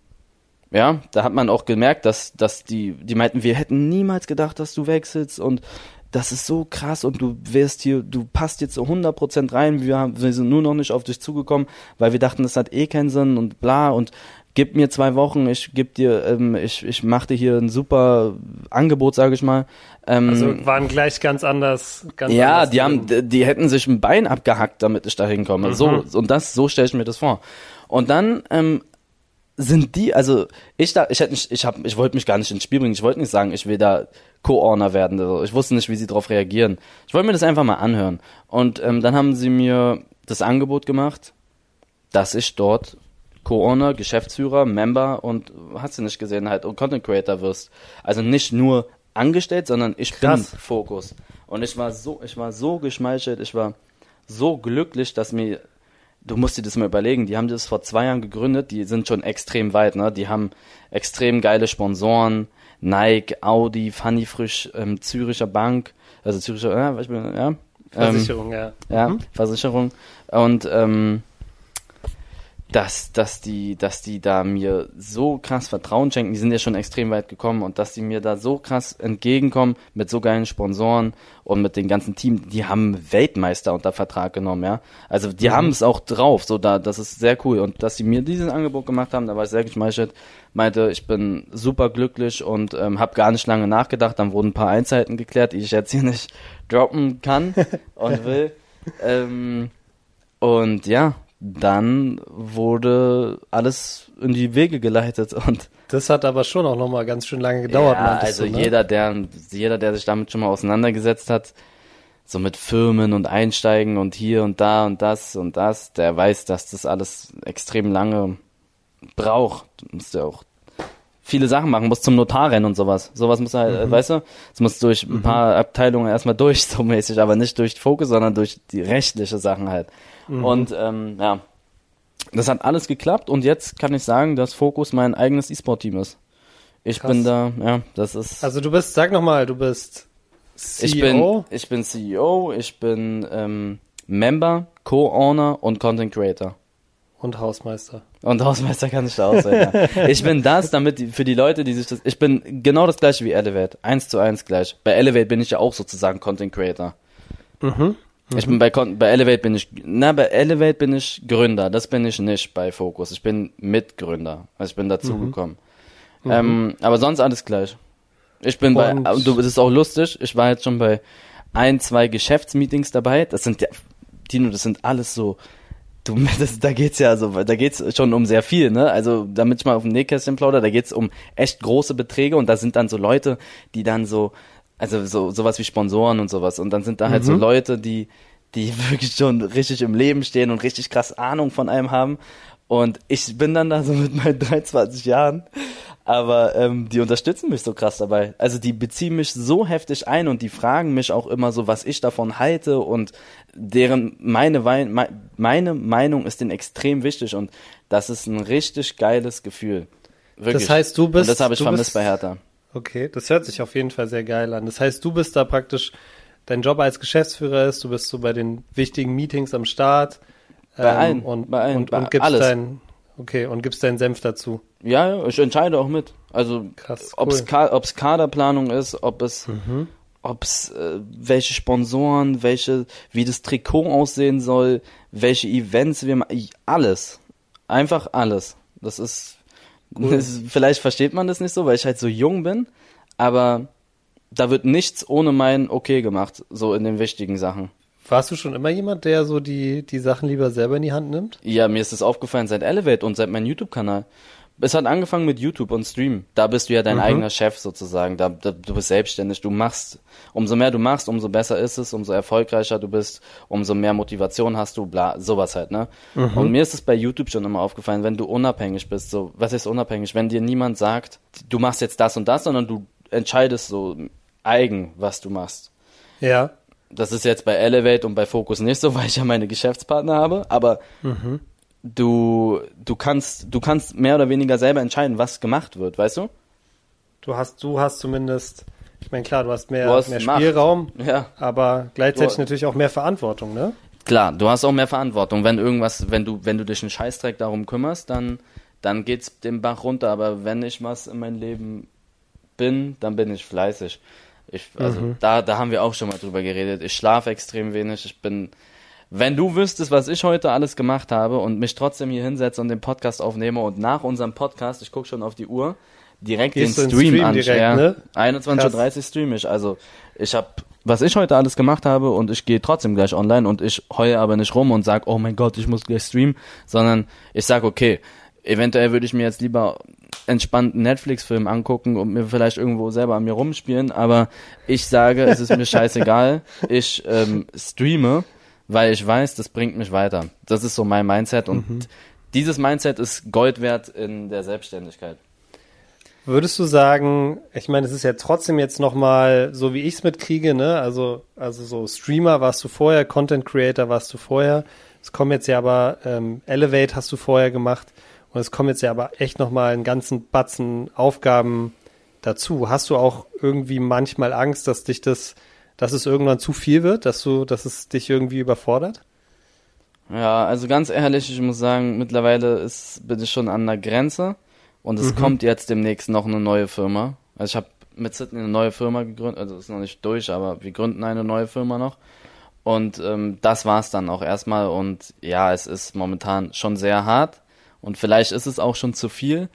ja, da hat man auch gemerkt, dass, dass die, die meinten, wir hätten niemals gedacht, dass du wechselst und das ist so krass und du wirst hier, du passt jetzt so 100% rein, wir, haben, wir sind nur noch nicht auf dich zugekommen, weil wir dachten, das hat eh keinen Sinn und bla und gib mir zwei Wochen, ich geb dir, ähm, ich, ich mach dir hier ein super Angebot, sage ich mal. Ähm, also waren gleich ganz anders. Ganz ja, anders die haben, die hätten sich ein Bein abgehackt, damit ich da hinkomme. Mhm. So, und das, so stelle ich mir das vor. Und dann ähm, sind die, also ich da, ich hätte nicht, ich habe, ich wollte mich gar nicht ins Spiel bringen. Ich wollte nicht sagen, ich will da Co-Owner werden. Also ich wusste nicht, wie sie darauf reagieren. Ich wollte mir das einfach mal anhören. Und ähm, dann haben sie mir das Angebot gemacht, dass ich dort Co-Owner, Geschäftsführer, Member und hast du nicht gesehen halt und Content Creator wirst. Also nicht nur angestellt, sondern ich Krass. bin Fokus. Und ich war so, ich war so geschmeichelt, ich war so glücklich, dass mir, du musst dir das mal überlegen, die haben das vor zwei Jahren gegründet, die sind schon extrem weit, ne? Die haben extrem geile Sponsoren, Nike, Audi, Funny Frisch, ähm, Züricher Bank, also Züricher, ja, ich bin, ja. Ähm, Versicherung, ja. ja, Mhm. Versicherung. Und ähm, dass, dass die, dass die da mir so krass Vertrauen schenken, die sind ja schon extrem weit gekommen und dass die mir da so krass entgegenkommen mit so geilen Sponsoren und mit den ganzen Team, die haben Weltmeister unter Vertrag genommen, ja. Also die haben es auch drauf, so da, das ist sehr cool. Und dass sie mir dieses Angebot gemacht haben, da war ich sehr geschmeichelt, meinte, ich bin super glücklich und ähm, habe gar nicht lange nachgedacht, dann wurden ein paar Einzelheiten geklärt, die ich jetzt hier nicht droppen kann und will. ähm, und ja, dann wurde alles in die Wege geleitet und Das hat aber schon auch nochmal ganz schön lange gedauert, ja, also du, ne? jeder, der jeder, der sich damit schon mal auseinandergesetzt hat, so mit Firmen und Einsteigen und hier und da und das und das, der weiß, dass das alles extrem lange braucht. Du musst ja auch viele Sachen machen, musst zum Notar rennen und sowas. Sowas muss halt, äh, weißt du, es muss durch ein paar Abteilungen erstmal durch, so mäßig, aber nicht durch Fokus, sondern durch die rechtliche Sachen halt. Und ähm, ja, das hat alles geklappt und jetzt kann ich sagen, dass Fokus mein eigenes E-Sport-Team ist. Ich Krass. bin da, ja, das ist. Also du bist, sag nochmal, du bist CEO ich bin, ich bin CEO, ich bin ähm, Member, Co-Owner und Content Creator. Und Hausmeister. Und Hausmeister kann ich da auch sein. Ja. Ich bin das, damit die, für die Leute, die sich das. Ich bin genau das gleiche wie Elevate. Eins zu eins gleich. Bei Elevate bin ich ja auch sozusagen Content Creator. Mhm. Ich bin bei, bei Elevate bin ich, na, bei Elevate bin ich Gründer. Das bin ich nicht bei Focus. Ich bin Mitgründer. Also ich bin dazugekommen. Ähm, aber sonst alles gleich. Ich bin bei, Und- du, das ist auch lustig. Ich war jetzt schon bei ein, zwei Geschäftsmeetings dabei. Das sind ja, Tino, das sind alles so, du, das, da geht's ja so, da geht's schon um sehr viel, ne? Also, damit ich mal auf dem Nähkästchen plaudere, da geht's um echt große Beträge und da sind dann so Leute, die dann so, also so, sowas wie Sponsoren und sowas. Und dann sind da halt so Leute, die, die wirklich schon richtig im Leben stehen und richtig krass Ahnung von einem haben. Und ich bin dann da so mit meinen 23 Jahren, aber ähm, die unterstützen mich so krass dabei. Also die beziehen mich so heftig ein und die fragen mich auch immer so, was ich davon halte und deren meine meine Meinung ist denen extrem wichtig und das ist ein richtig geiles Gefühl. Wirklich. Das heißt, du bist- und das habe ich vermisst bist- bei Hertha. Okay, das hört sich auf jeden Fall sehr geil an. Das heißt, du bist da praktisch, dein Job als Geschäftsführer ist, du bist so bei den wichtigen Meetings am Start. ähm, Bei allen, und, bei allen, und, bei und gibst alles. dein, okay, und gibst deinen Senf dazu. Ja, ja, ich entscheide auch mit. Also ob es cool. Kaderplanung ist, ob es Mhm. ob's äh, welche Sponsoren, welche wie das Trikot aussehen soll, welche Events wir machen, alles. Einfach alles. Das ist, das ist vielleicht versteht man das nicht so, weil ich halt so jung bin, aber da wird nichts ohne mein Okay gemacht, so in den wichtigen Sachen. Warst du schon immer jemand, der so die, die Sachen lieber selber in die Hand nimmt? Ja, mir ist das aufgefallen seit Elevate und seit meinem YouTube-Kanal. Es hat angefangen mit YouTube und Stream. Da bist du ja dein eigener Chef sozusagen. Da, da, du bist selbstständig. Du machst, umso mehr du machst, umso besser ist es, umso erfolgreicher du bist, umso mehr Motivation hast du, bla, sowas halt, ne? Und mir ist es bei YouTube schon immer aufgefallen, wenn du unabhängig bist, so, was ist unabhängig? Wenn dir niemand sagt, du machst jetzt das und das, sondern du entscheidest so eigen, was du machst. Ja. Das ist jetzt bei Elevate und bei Focus nicht so, weil ich ja meine Geschäftspartner habe, aber du, du kannst, du kannst mehr oder weniger selber entscheiden, was gemacht wird, weißt du? Du hast, du hast zumindest, ich meine, klar, du hast mehr, Du hast mehr. Spielraum, Ja. aber gleichzeitig Du- natürlich auch mehr Verantwortung, ne? Klar, du hast auch mehr Verantwortung. Wenn irgendwas, wenn du, wenn du dich einen Scheißdreck darum kümmerst, dann, dann geht's den Bach runter. Aber wenn ich was in meinem Leben bin, dann bin ich fleißig. Ich, also da, da haben wir auch schon mal drüber geredet. Ich schlafe extrem wenig. Ich bin, wenn du wüsstest, was ich heute alles gemacht habe und mich trotzdem hier hinsetze und den Podcast aufnehme und nach unserem Podcast, ich gucke schon auf die Uhr, direkt Gehst den Stream, Stream an. ja, ne? 21.30 Uhr stream ich. Also ich habe, was ich heute alles gemacht habe und ich gehe trotzdem gleich online und ich heule aber nicht rum und sag, oh mein Gott, ich muss gleich streamen, sondern ich sag, okay, Eventuell würde ich mir jetzt lieber entspannten Netflix-Film angucken und mir vielleicht irgendwo selber an mir rumspielen, aber ich sage, es ist mir scheißegal. Ich ähm, streame, weil ich weiß, das bringt mich weiter. Das ist so mein Mindset und mhm. dieses Mindset ist Gold wert in der Selbstständigkeit. Würdest du sagen, ich meine, es ist ja trotzdem jetzt nochmal, so wie ich es mitkriege, ne? Also, also so Streamer warst du vorher, Content Creator warst du vorher. Es kommen jetzt ja aber, ähm, Elevate hast du vorher gemacht. Und es kommen jetzt ja aber echt nochmal einen ganzen Batzen Aufgaben dazu. Hast du auch irgendwie manchmal Angst, dass dich das, dass es irgendwann zu viel wird, dass du, dass es dich irgendwie überfordert? Ja, also ganz ehrlich, ich muss sagen, mittlerweile ist, bin ich schon an der Grenze und es mhm. kommt jetzt demnächst noch eine neue Firma. Also ich habe mit Sydney eine neue Firma gegründet, also ist noch nicht durch, aber wir gründen eine neue Firma noch. Und ähm, das war's dann auch erstmal. Und ja, es ist momentan schon sehr hart. Und vielleicht ist es auch schon zu viel,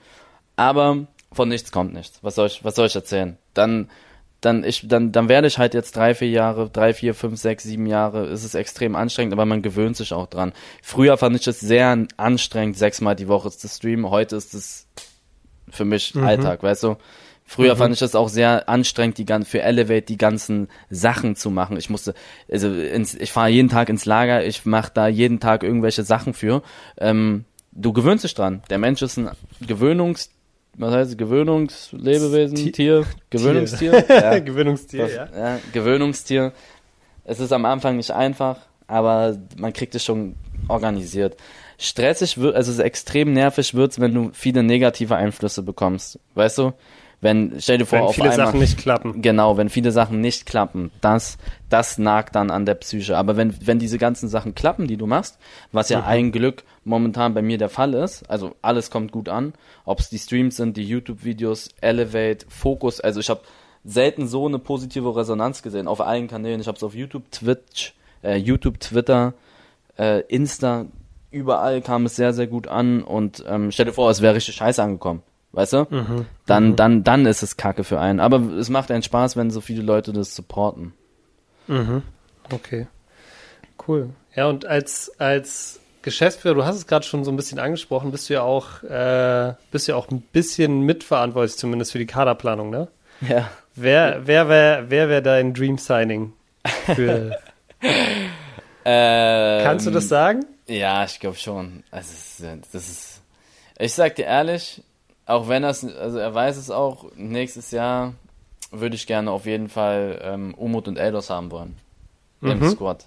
aber von nichts kommt nichts. Was soll ich, was soll ich erzählen? Dann, dann ich, dann, dann werde ich halt jetzt drei, vier Jahre, drei, vier, fünf, sechs, sieben Jahre. Es ist extrem anstrengend, aber man gewöhnt sich auch dran. Früher fand ich es sehr anstrengend, sechsmal die Woche zu streamen. Heute ist es für mich mhm. Alltag, weißt du? Früher mhm. fand ich das auch sehr anstrengend, die ganzen für Elevate die ganzen Sachen zu machen. Ich musste, also ins, ich fahre jeden Tag ins Lager, ich mache da jeden Tag irgendwelche Sachen für. Ähm, du gewöhnst dich dran. Der Mensch ist ein Gewöhnungs, was heißt Gewöhnungslebewesen, Tier, Tier Gewöhnungstier, ja. Gewöhnungstier, ja. ja. Gewöhnungstier. Es ist am Anfang nicht einfach, aber man kriegt es schon organisiert. Stressig wird, also extrem nervig wird's, wenn du viele negative Einflüsse bekommst. Weißt du? Wenn, stell dir vor, wenn auf viele einmal, Sachen nicht klappen. Genau, wenn viele Sachen nicht klappen, das, das nagt dann an der Psyche. Aber wenn, wenn diese ganzen Sachen klappen, die du machst, was ja mhm. ein Glück momentan bei mir der Fall ist, also alles kommt gut an, ob es die Streams sind, die YouTube-Videos, Elevate, Fokus, also ich habe selten so eine positive Resonanz gesehen auf allen Kanälen. Ich habe es auf YouTube, Twitch, äh, YouTube, Twitter, äh, Insta, überall kam es sehr, sehr gut an und ähm, stell dir vor, es wäre richtig scheiße angekommen weißt du? Mhm. Dann, mhm. dann, dann ist es Kacke für einen. Aber es macht einen Spaß, wenn so viele Leute das supporten. Mhm. Okay. Cool. Ja, und als, als Geschäftsführer, du hast es gerade schon so ein bisschen angesprochen, bist du ja auch, äh, bist ja auch ein bisschen mitverantwortlich, zumindest für die Kaderplanung, ne? Ja. Wer, wer wäre wer wär dein Dream Signing für. ähm, Kannst du das sagen? Ja, ich glaube schon. Also, das ist. Ich sag dir ehrlich, auch wenn das, also er weiß es auch, nächstes Jahr würde ich gerne auf jeden Fall ähm, Umut und Eldos haben wollen. Mhm. Im Squad.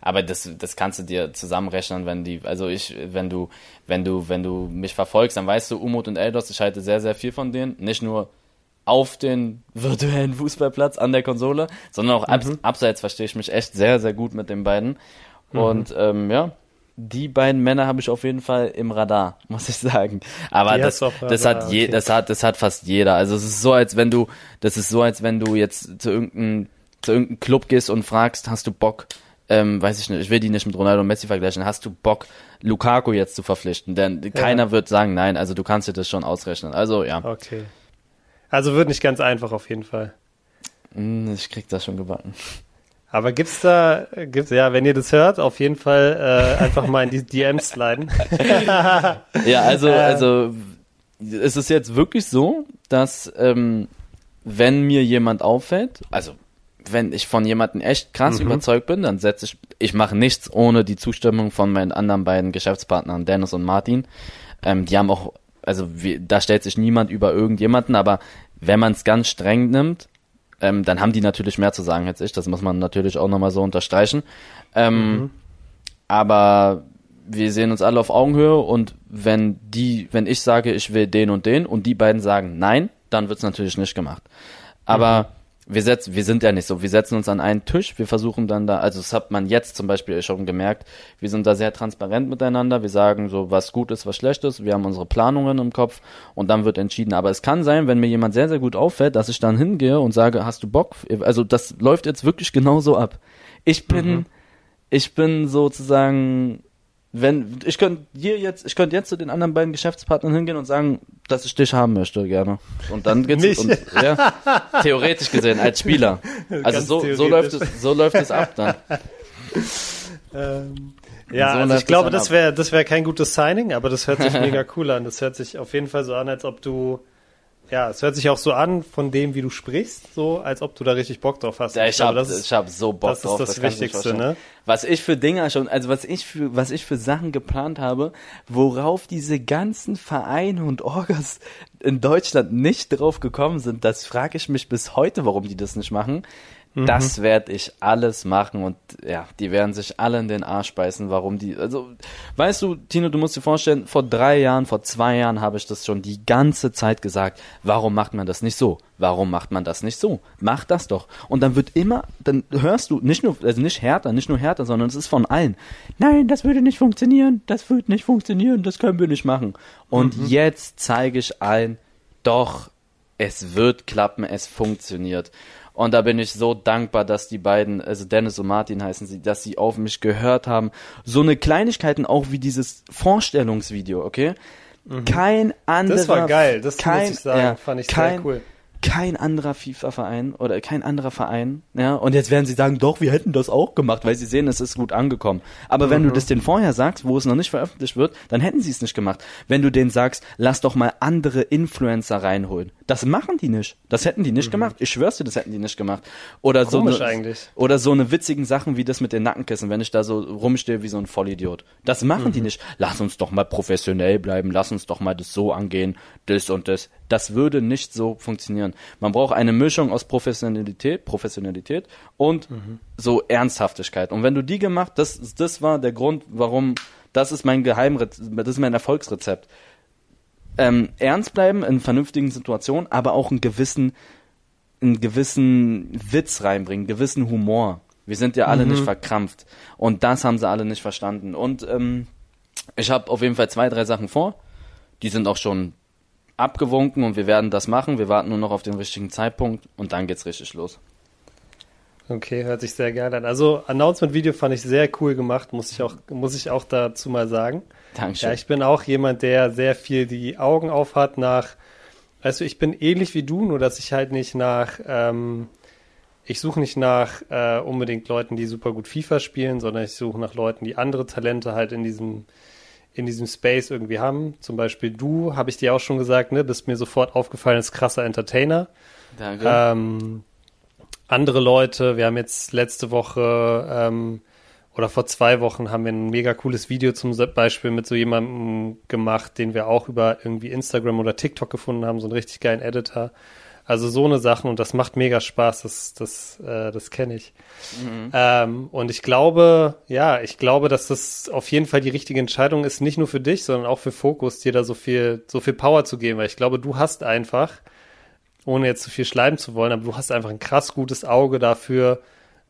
Aber das, das kannst du dir zusammenrechnen, wenn die, also ich, wenn du, wenn du, wenn du mich verfolgst, dann weißt du, Umut und Eldos, ich halte sehr, sehr viel von denen. Nicht nur auf den virtuellen Fußballplatz an der Konsole, sondern auch mhm. abseits verstehe ich mich echt sehr, sehr gut mit den beiden. Mhm. Und ähm, ja, die beiden Männer habe ich auf jeden Fall im Radar, muss ich sagen. Aber das, das hat je, okay. das hat, das hat fast jeder. Also es ist so, als wenn du, das ist so, als wenn du jetzt zu irgendeinem, zu irgendeinem Club gehst und fragst, hast du Bock, ähm, weiß ich nicht, ich will die nicht mit Ronaldo und Messi vergleichen, hast du Bock, Lukaku jetzt zu verpflichten? Denn ja. keiner wird sagen nein, also du kannst dir das schon ausrechnen. Also ja. Okay. Also wird nicht ganz einfach auf jeden Fall. Hm, ich krieg das schon gebacken. Aber gibt's da, gibt's, ja, wenn ihr das hört, auf jeden Fall äh, einfach mal in die DMs sliden. ja, also, äh. also es ist jetzt wirklich so, dass ähm, wenn mir jemand auffällt, also wenn ich von jemandem echt krass mhm. überzeugt bin, dann setze ich, ich mache nichts ohne die Zustimmung von meinen anderen beiden Geschäftspartnern, Dennis und Martin. Ähm, die haben auch, also wie, da stellt sich niemand über irgendjemanden, aber wenn man es ganz streng nimmt, ähm, dann haben die natürlich mehr zu sagen als ich. Das muss man natürlich auch nochmal so unterstreichen. Ähm, mhm. Aber wir sehen uns alle auf Augenhöhe und wenn die, wenn ich sage, ich will den und den und die beiden sagen nein, dann wird's natürlich nicht gemacht. Aber mhm wir setzen, wir sind ja nicht so, wir setzen uns an einen Tisch, wir versuchen dann da, also das hat man jetzt zum Beispiel schon gemerkt, wir sind da sehr transparent miteinander, wir sagen so, was gut ist, was schlecht ist, wir haben unsere Planungen im Kopf und dann wird entschieden. Aber es kann sein, wenn mir jemand sehr, sehr gut auffällt, dass ich dann hingehe und sage, hast du Bock? Also das läuft jetzt wirklich genauso ab. Ich bin, mhm. ich bin sozusagen wenn ich könnte hier jetzt, ich könnte jetzt zu den anderen beiden Geschäftspartnern hingehen und sagen, dass ich dich haben möchte gerne. Und dann geht's Mich? Und, ja, theoretisch gesehen als Spieler. Also so, so läuft es, so läuft es ab dann. Ähm, Ja, so also ich glaube, das wäre das wäre kein gutes Signing, aber das hört sich mega cool an. Das hört sich auf jeden Fall so an, als ob du ja, es hört sich auch so an von dem, wie du sprichst, so als ob du da richtig Bock drauf hast. Ja, ich, ich habe hab so Bock das drauf. Das ist das, das Wichtigste, ne? Was ich für Dinger schon, also was ich für, was ich für Sachen geplant habe, worauf diese ganzen Vereine und Orgas in Deutschland nicht drauf gekommen sind, das frage ich mich bis heute, warum die das nicht machen. Mhm. Das werde ich alles machen und ja, die werden sich alle in den Arsch beißen, warum die, also, weißt du, Tino, du musst dir vorstellen, vor drei Jahren, vor zwei Jahren habe ich das schon die ganze Zeit gesagt, warum macht man das nicht so? Warum macht man das nicht so? Mach das doch. Und dann wird immer, dann hörst du nicht nur, also nicht härter, nicht nur härter, sondern es ist von allen. Nein, das würde nicht funktionieren, das wird nicht funktionieren, das können wir nicht machen. Und mhm. jetzt zeige ich allen, doch, es wird klappen, es funktioniert. Und da bin ich so dankbar, dass die beiden, also Dennis und Martin heißen sie, dass sie auf mich gehört haben. So eine Kleinigkeiten auch wie dieses Vorstellungsvideo, okay? Mhm. Kein anderer. Das war geil, das kein, muss ich sagen, ja, fand ich kein, sehr cool kein anderer FIFA-Verein oder kein anderer Verein, ja, und jetzt werden sie sagen, doch, wir hätten das auch gemacht, weil sie sehen, es ist gut angekommen. Aber mhm. wenn du mhm. das denen vorher sagst, wo es noch nicht veröffentlicht wird, dann hätten sie es nicht gemacht. Wenn du denen sagst, lass doch mal andere Influencer reinholen, das machen die nicht. Das hätten die nicht mhm. gemacht. Ich schwör's dir, das hätten die nicht gemacht. Oder Komisch so eine, oder so eine witzigen Sachen wie das mit den Nackenkissen, wenn ich da so rumstehe wie so ein Vollidiot. Das machen mhm. die nicht. Lass uns doch mal professionell bleiben, lass uns doch mal das so angehen, das und das. Das würde nicht so funktionieren. Man braucht eine Mischung aus Professionalität, Professionalität und mhm. so Ernsthaftigkeit. Und wenn du die gemacht, das, das war der Grund, warum, das ist mein Geheimrezept, das ist mein Erfolgsrezept. Ähm, ernst bleiben in vernünftigen Situationen, aber auch einen gewissen, einen gewissen Witz reinbringen, einen gewissen Humor. Wir sind ja alle mhm. nicht verkrampft. Und das haben sie alle nicht verstanden. Und ähm, ich habe auf jeden Fall zwei, drei Sachen vor. Die sind auch schon abgewunken und wir werden das machen. Wir warten nur noch auf den richtigen Zeitpunkt und dann geht's richtig los. Okay, hört sich sehr geil an. Also Announcement-Video fand ich sehr cool gemacht, muss ich auch, muss ich auch dazu mal sagen. Dankeschön. Ja, ich bin auch jemand, der sehr viel die Augen auf hat nach, weißt du, ich bin ähnlich wie du, nur dass ich halt nicht nach, ähm, ich suche nicht nach äh, unbedingt Leuten, die super gut FIFA spielen, sondern ich suche nach Leuten, die andere Talente halt in diesem in diesem Space irgendwie haben. Zum Beispiel du, habe ich dir auch schon gesagt, ne, bist mir sofort aufgefallen als krasser Entertainer. Danke. Ähm, andere Leute, wir haben jetzt letzte Woche ähm, oder vor zwei Wochen haben wir ein mega cooles Video zum Beispiel mit so jemandem gemacht, den wir auch über irgendwie Instagram oder TikTok gefunden haben, so einen richtig geilen Editor. Also so eine Sachen und das macht mega Spaß, das, das, äh, das kenne ich. Mhm. Ähm, und ich glaube, ja, ich glaube, dass das auf jeden Fall die richtige Entscheidung ist, nicht nur für dich, sondern auch für Fokus, dir da so viel, so viel Power zu geben, weil ich glaube, du hast einfach, ohne jetzt zu viel schleimen zu wollen, aber du hast einfach ein krass gutes Auge dafür,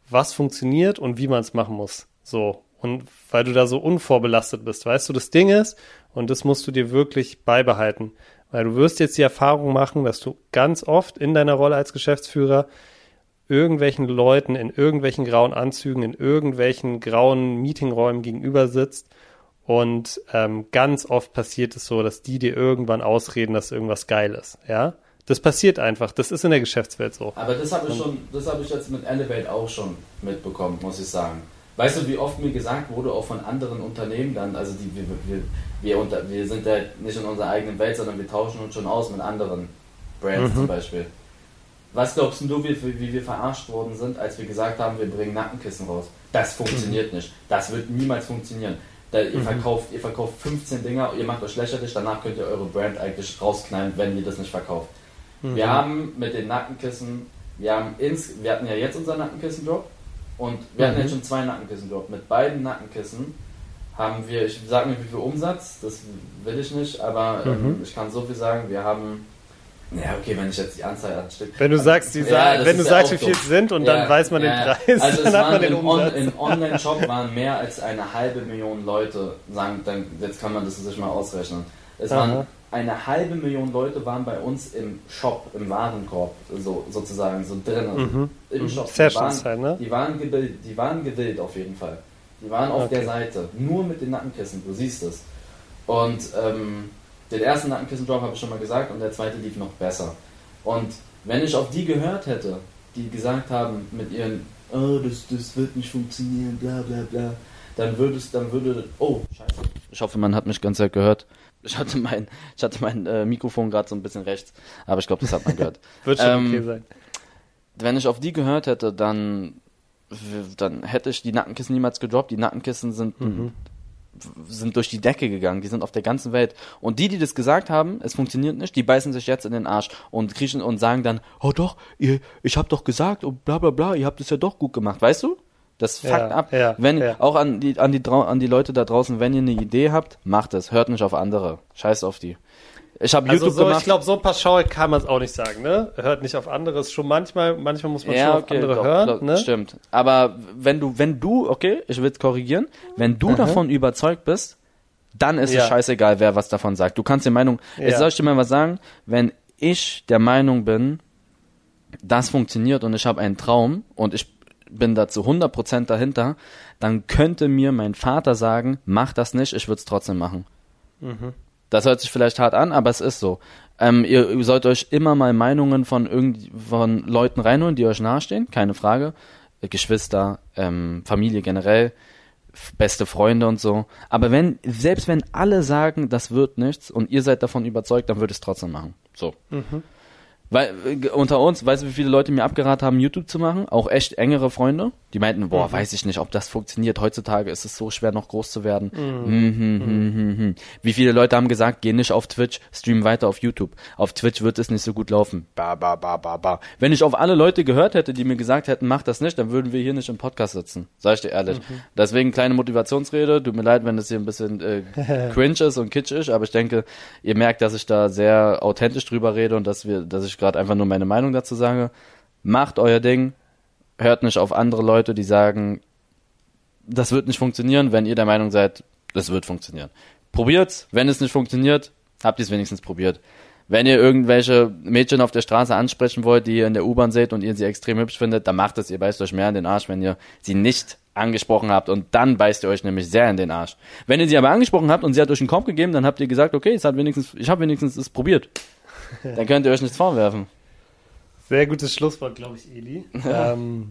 was funktioniert und wie man es machen muss. So. Und weil du da so unvorbelastet bist, weißt du, das Ding ist, und das musst du dir wirklich beibehalten. Weil du wirst jetzt die Erfahrung machen, dass du ganz oft in deiner Rolle als Geschäftsführer irgendwelchen Leuten in irgendwelchen grauen Anzügen, in irgendwelchen grauen Meetingräumen gegenüber sitzt. Und ähm, ganz oft passiert es so, dass die dir irgendwann ausreden, dass irgendwas geil ist. Ja, das passiert einfach. Das ist in der Geschäftswelt so. Aber das habe ich schon, das habe ich jetzt mit Elevate auch schon mitbekommen, muss ich sagen. Weißt du, wie oft mir gesagt wurde, auch von anderen Unternehmen dann, also die, wir, wir, wir, unter, wir sind ja nicht in unserer eigenen Welt, sondern wir tauschen uns schon aus mit anderen Brands mhm. zum Beispiel. Was glaubst du, wie, wie wir verarscht worden sind, als wir gesagt haben, wir bringen Nackenkissen raus? Das funktioniert mhm. nicht. Das wird niemals funktionieren. Da, ihr, mhm. verkauft, ihr verkauft 15 Dinger, ihr macht euch lächerlich, danach könnt ihr eure Brand eigentlich rausknallen, wenn ihr das nicht verkauft. Mhm. Wir haben mit den Nackenkissen, wir, haben ins, wir hatten ja jetzt unseren Nackenkissen-Drop und wir hatten jetzt mhm. schon zwei Nackenkissen-Drop. Mit beiden Nackenkissen haben wir, ich sage nicht wie viel Umsatz, das will ich nicht, aber ähm, mhm. ich kann so viel sagen, wir haben ja, okay, wenn ich jetzt die Anzahl anstelle. Wenn du sagst, die ja, wenn du sagst, wie viel es sind und ja, dann weiß man ja, den Preis, also dann hat man den Umsatz. On, Im Online-Shop waren mehr als eine halbe Million Leute, sagen, dann, jetzt kann man das sich mal ausrechnen. Es Aha. waren eine halbe Million Leute waren bei uns im Shop, im Warenkorb, so, sozusagen, so drinnen. Mhm. Im mhm. Shop. Sehr die waren, ne? die, waren gewillt, die waren gewillt auf jeden Fall. Die waren auf okay. der Seite, nur mit den Nackenkissen, du siehst es. Und ähm, den ersten Nackenkissen-Drop habe ich schon mal gesagt und der zweite lief noch besser. Und wenn ich auf die gehört hätte, die gesagt haben mit ihren, oh, das, das wird nicht funktionieren, bla bla bla, dann würde es, dann würde. Oh, scheiße. Ich hoffe, man hat mich ganz gut gehört. Ich hatte mein, ich hatte mein äh, Mikrofon gerade so ein bisschen rechts, aber ich glaube, das hat man gehört. Wird schon Ähm, okay sein. Wenn ich auf die gehört hätte, dann, dann hätte ich die Nackenkissen niemals gedroppt. Die Nackenkissen sind, sind durch die Decke gegangen. Die sind auf der ganzen Welt. Und die, die das gesagt haben, es funktioniert nicht, die beißen sich jetzt in den Arsch und kriechen und sagen dann, oh doch, ihr, ich hab doch gesagt und bla bla bla, ihr habt es ja doch gut gemacht. Weißt du? Das fuckt Ja, ab. ja, wenn, ja. Auch an die, an, die, an die Leute da draußen, wenn ihr eine Idee habt, macht es. Hört nicht auf andere. Scheiß auf die. Ich habe Also YouTube so, gemacht. ich glaube, so pauschal kann man es auch nicht sagen, ne? Hört nicht auf anderes. Schon manchmal, manchmal muss man ja, schon auf okay, andere doch, hören, glaub- ne? Stimmt. Aber wenn du, wenn du, okay, ich will es korrigieren, wenn du davon überzeugt bist, dann ist es scheißegal, wer was davon sagt. Du kannst die Meinung, jetzt soll ich dir mal was sagen, wenn ich der Meinung bin, das funktioniert und ich habe einen Traum und ich bin da zu 100% dahinter, dann könnte mir mein Vater sagen, mach das nicht, ich würde es trotzdem machen. Das hört sich vielleicht hart an, aber es ist so. Ähm, ihr, ihr sollt euch immer mal Meinungen von irgend von Leuten reinholen, die euch nahestehen, keine Frage. Äh, Geschwister, ähm, Familie generell, beste Freunde und so. Aber wenn, selbst wenn alle sagen, das wird nichts und ihr seid davon überzeugt, dann würde ich es trotzdem machen. So. Weil äh, unter uns, weißt du, wie viele Leute mir abgeraten haben, YouTube zu machen? Auch echt engere Freunde. Die meinten, boah, weiß ich nicht, ob das funktioniert. Heutzutage ist es so schwer, noch groß zu werden. Mhm. Hm, hm, hm, hm. Wie viele Leute haben gesagt, geh nicht auf Twitch, stream weiter auf YouTube. Auf Twitch wird es nicht so gut laufen. Ba, ba, ba, ba, ba. Wenn ich auf alle Leute gehört hätte, die mir gesagt hätten, mach das nicht, dann würden wir hier nicht im Podcast sitzen. Sag ich dir ehrlich. Deswegen kleine Motivationsrede. Tut mir leid, wenn das hier ein bisschen äh, cringe ist und kitsch ist, aber ich denke, ihr merkt, dass ich da sehr authentisch drüber rede und dass wir, dass ich gerade einfach nur meine Meinung dazu sage. Macht euer Ding, hört nicht auf andere Leute, die sagen, das wird nicht funktionieren, wenn ihr der Meinung seid, das wird funktionieren. Probiert's, wenn es nicht funktioniert, habt ihr es wenigstens probiert. Wenn ihr irgendwelche Mädchen auf der Straße ansprechen wollt, die ihr in der U-Bahn seht und ihr sie extrem hübsch findet, dann macht es, ihr beißt euch mehr in den Arsch, wenn ihr sie nicht angesprochen habt und dann beißt ihr euch nämlich sehr in den Arsch. Wenn ihr sie aber angesprochen habt und sie hat euch einen Korb gegeben, dann habt ihr gesagt, okay, es hat wenigstens, ich habe wenigstens es probiert. Dann könnt ihr euch nichts vorwerfen. Sehr gutes Schlusswort, glaube ich, Eli. ähm,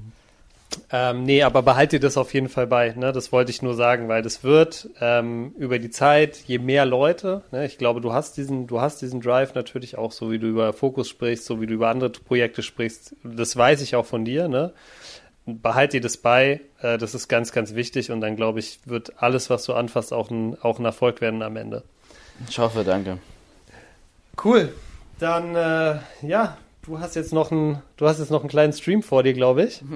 ähm, nee, aber behalt dir das auf jeden Fall bei. Ne? Das wollte ich nur sagen, weil das wird ähm, über die Zeit, je mehr Leute, ne? ich glaube, du hast diesen, du hast diesen Drive natürlich auch, so wie du über Fokus sprichst, so wie du über andere Projekte sprichst. Das weiß ich auch von dir. Ne? Behalt dir das bei. Äh, das ist ganz, ganz wichtig. Und dann glaube ich, wird alles, was du anfasst, auch ein, auch ein Erfolg werden am Ende. Ich hoffe, danke. Cool. Dann äh, ja, du hast jetzt noch einen, du hast jetzt noch einen kleinen Stream vor dir, glaube ich.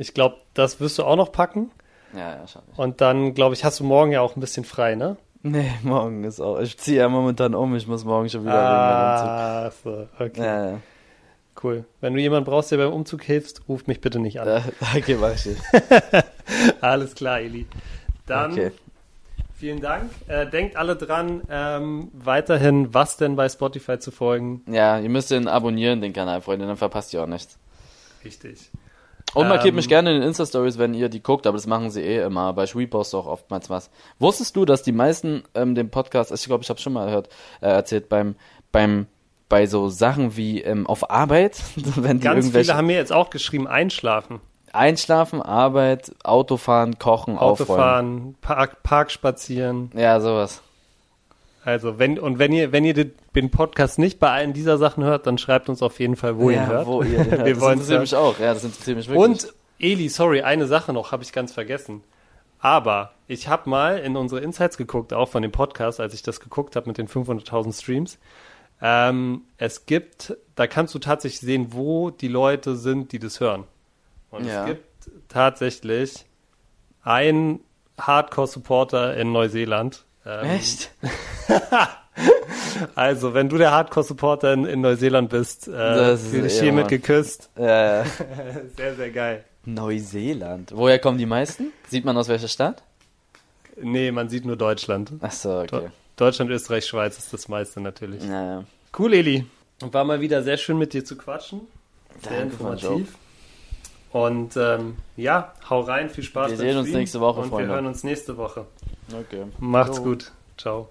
Ich glaube, das wirst du auch noch packen. Ja, ja, schaffe ich. Und dann, glaube ich, hast du morgen ja auch ein bisschen frei, ne? Nee, morgen ist auch. Ich ziehe ja momentan um, ich muss morgen schon wieder wegen Ah, so, meinem okay. Umzug. Ja, ja. Cool. Wenn du jemanden brauchst, der beim Umzug hilft, ruf mich bitte nicht an. Ja, okay, mach ich. Alles klar, Eli. Dann Okay. Vielen Dank. Äh, denkt alle dran, ähm, weiterhin was denn bei Spotify zu folgen. Ja, ihr müsst den abonnieren, den Kanal, Freunde, dann verpasst ihr auch nichts. Richtig. Und markiert Ähm, mich gerne in den Insta-Stories, wenn ihr die guckt, aber das machen sie eh immer. Bei repost auch oftmals was. Wusstest du, dass die meisten ähm, den Podcast, ich glaube, ich habe schon mal gehört, äh, erzählt, beim, beim, bei so Sachen wie ähm, auf Arbeit, wenn die Ganz irgendwelche viele haben mir jetzt auch geschrieben, einschlafen. Einschlafen, Arbeit, Autofahren, Kochen, Aufräumen. Autofahren, Park, Park spazieren. Ja, sowas. Also wenn und wenn ihr wenn ihr den, Podcast nicht bei allen dieser Sachen hört, dann schreibt uns auf jeden Fall, wo ja, ihr hört. Wo ihr hört. Wir das interessiert mich auch. Ja, das interessiert mich wirklich. Und Eli, sorry, eine Sache noch, habe ich ganz vergessen. Aber ich habe mal in unsere Insights geguckt, auch von dem Podcast, als ich das geguckt habe mit den 500.000 Streams. Ähm, es gibt, da kannst du tatsächlich sehen, wo die Leute sind, die das hören. Und Ja. es gibt tatsächlich einen Hardcore-Supporter in Neuseeland. Ähm, Echt? Also, wenn du der Hardcore-Supporter in, in Neuseeland bist, äh, Das ist fühl dich ja, hiermit Mann. geküsst. Ja, ja. Sehr, sehr geil. Neuseeland. Woher kommen die meisten? Sieht man aus welcher Stadt? Nee, man sieht nur Deutschland. Ach so, okay. Deutschland, Österreich, Schweiz ist das meiste natürlich. Ja, ja. Cool, Eli. War mal wieder sehr schön mit dir zu quatschen. Sehr Danke, informativ. Und ähm, ja, hau rein, viel Spaß Wir beim sehen uns Stream nächste Woche, Und Freunde. wir hören uns nächste Woche. Okay. Macht's Jo. gut. Ciao.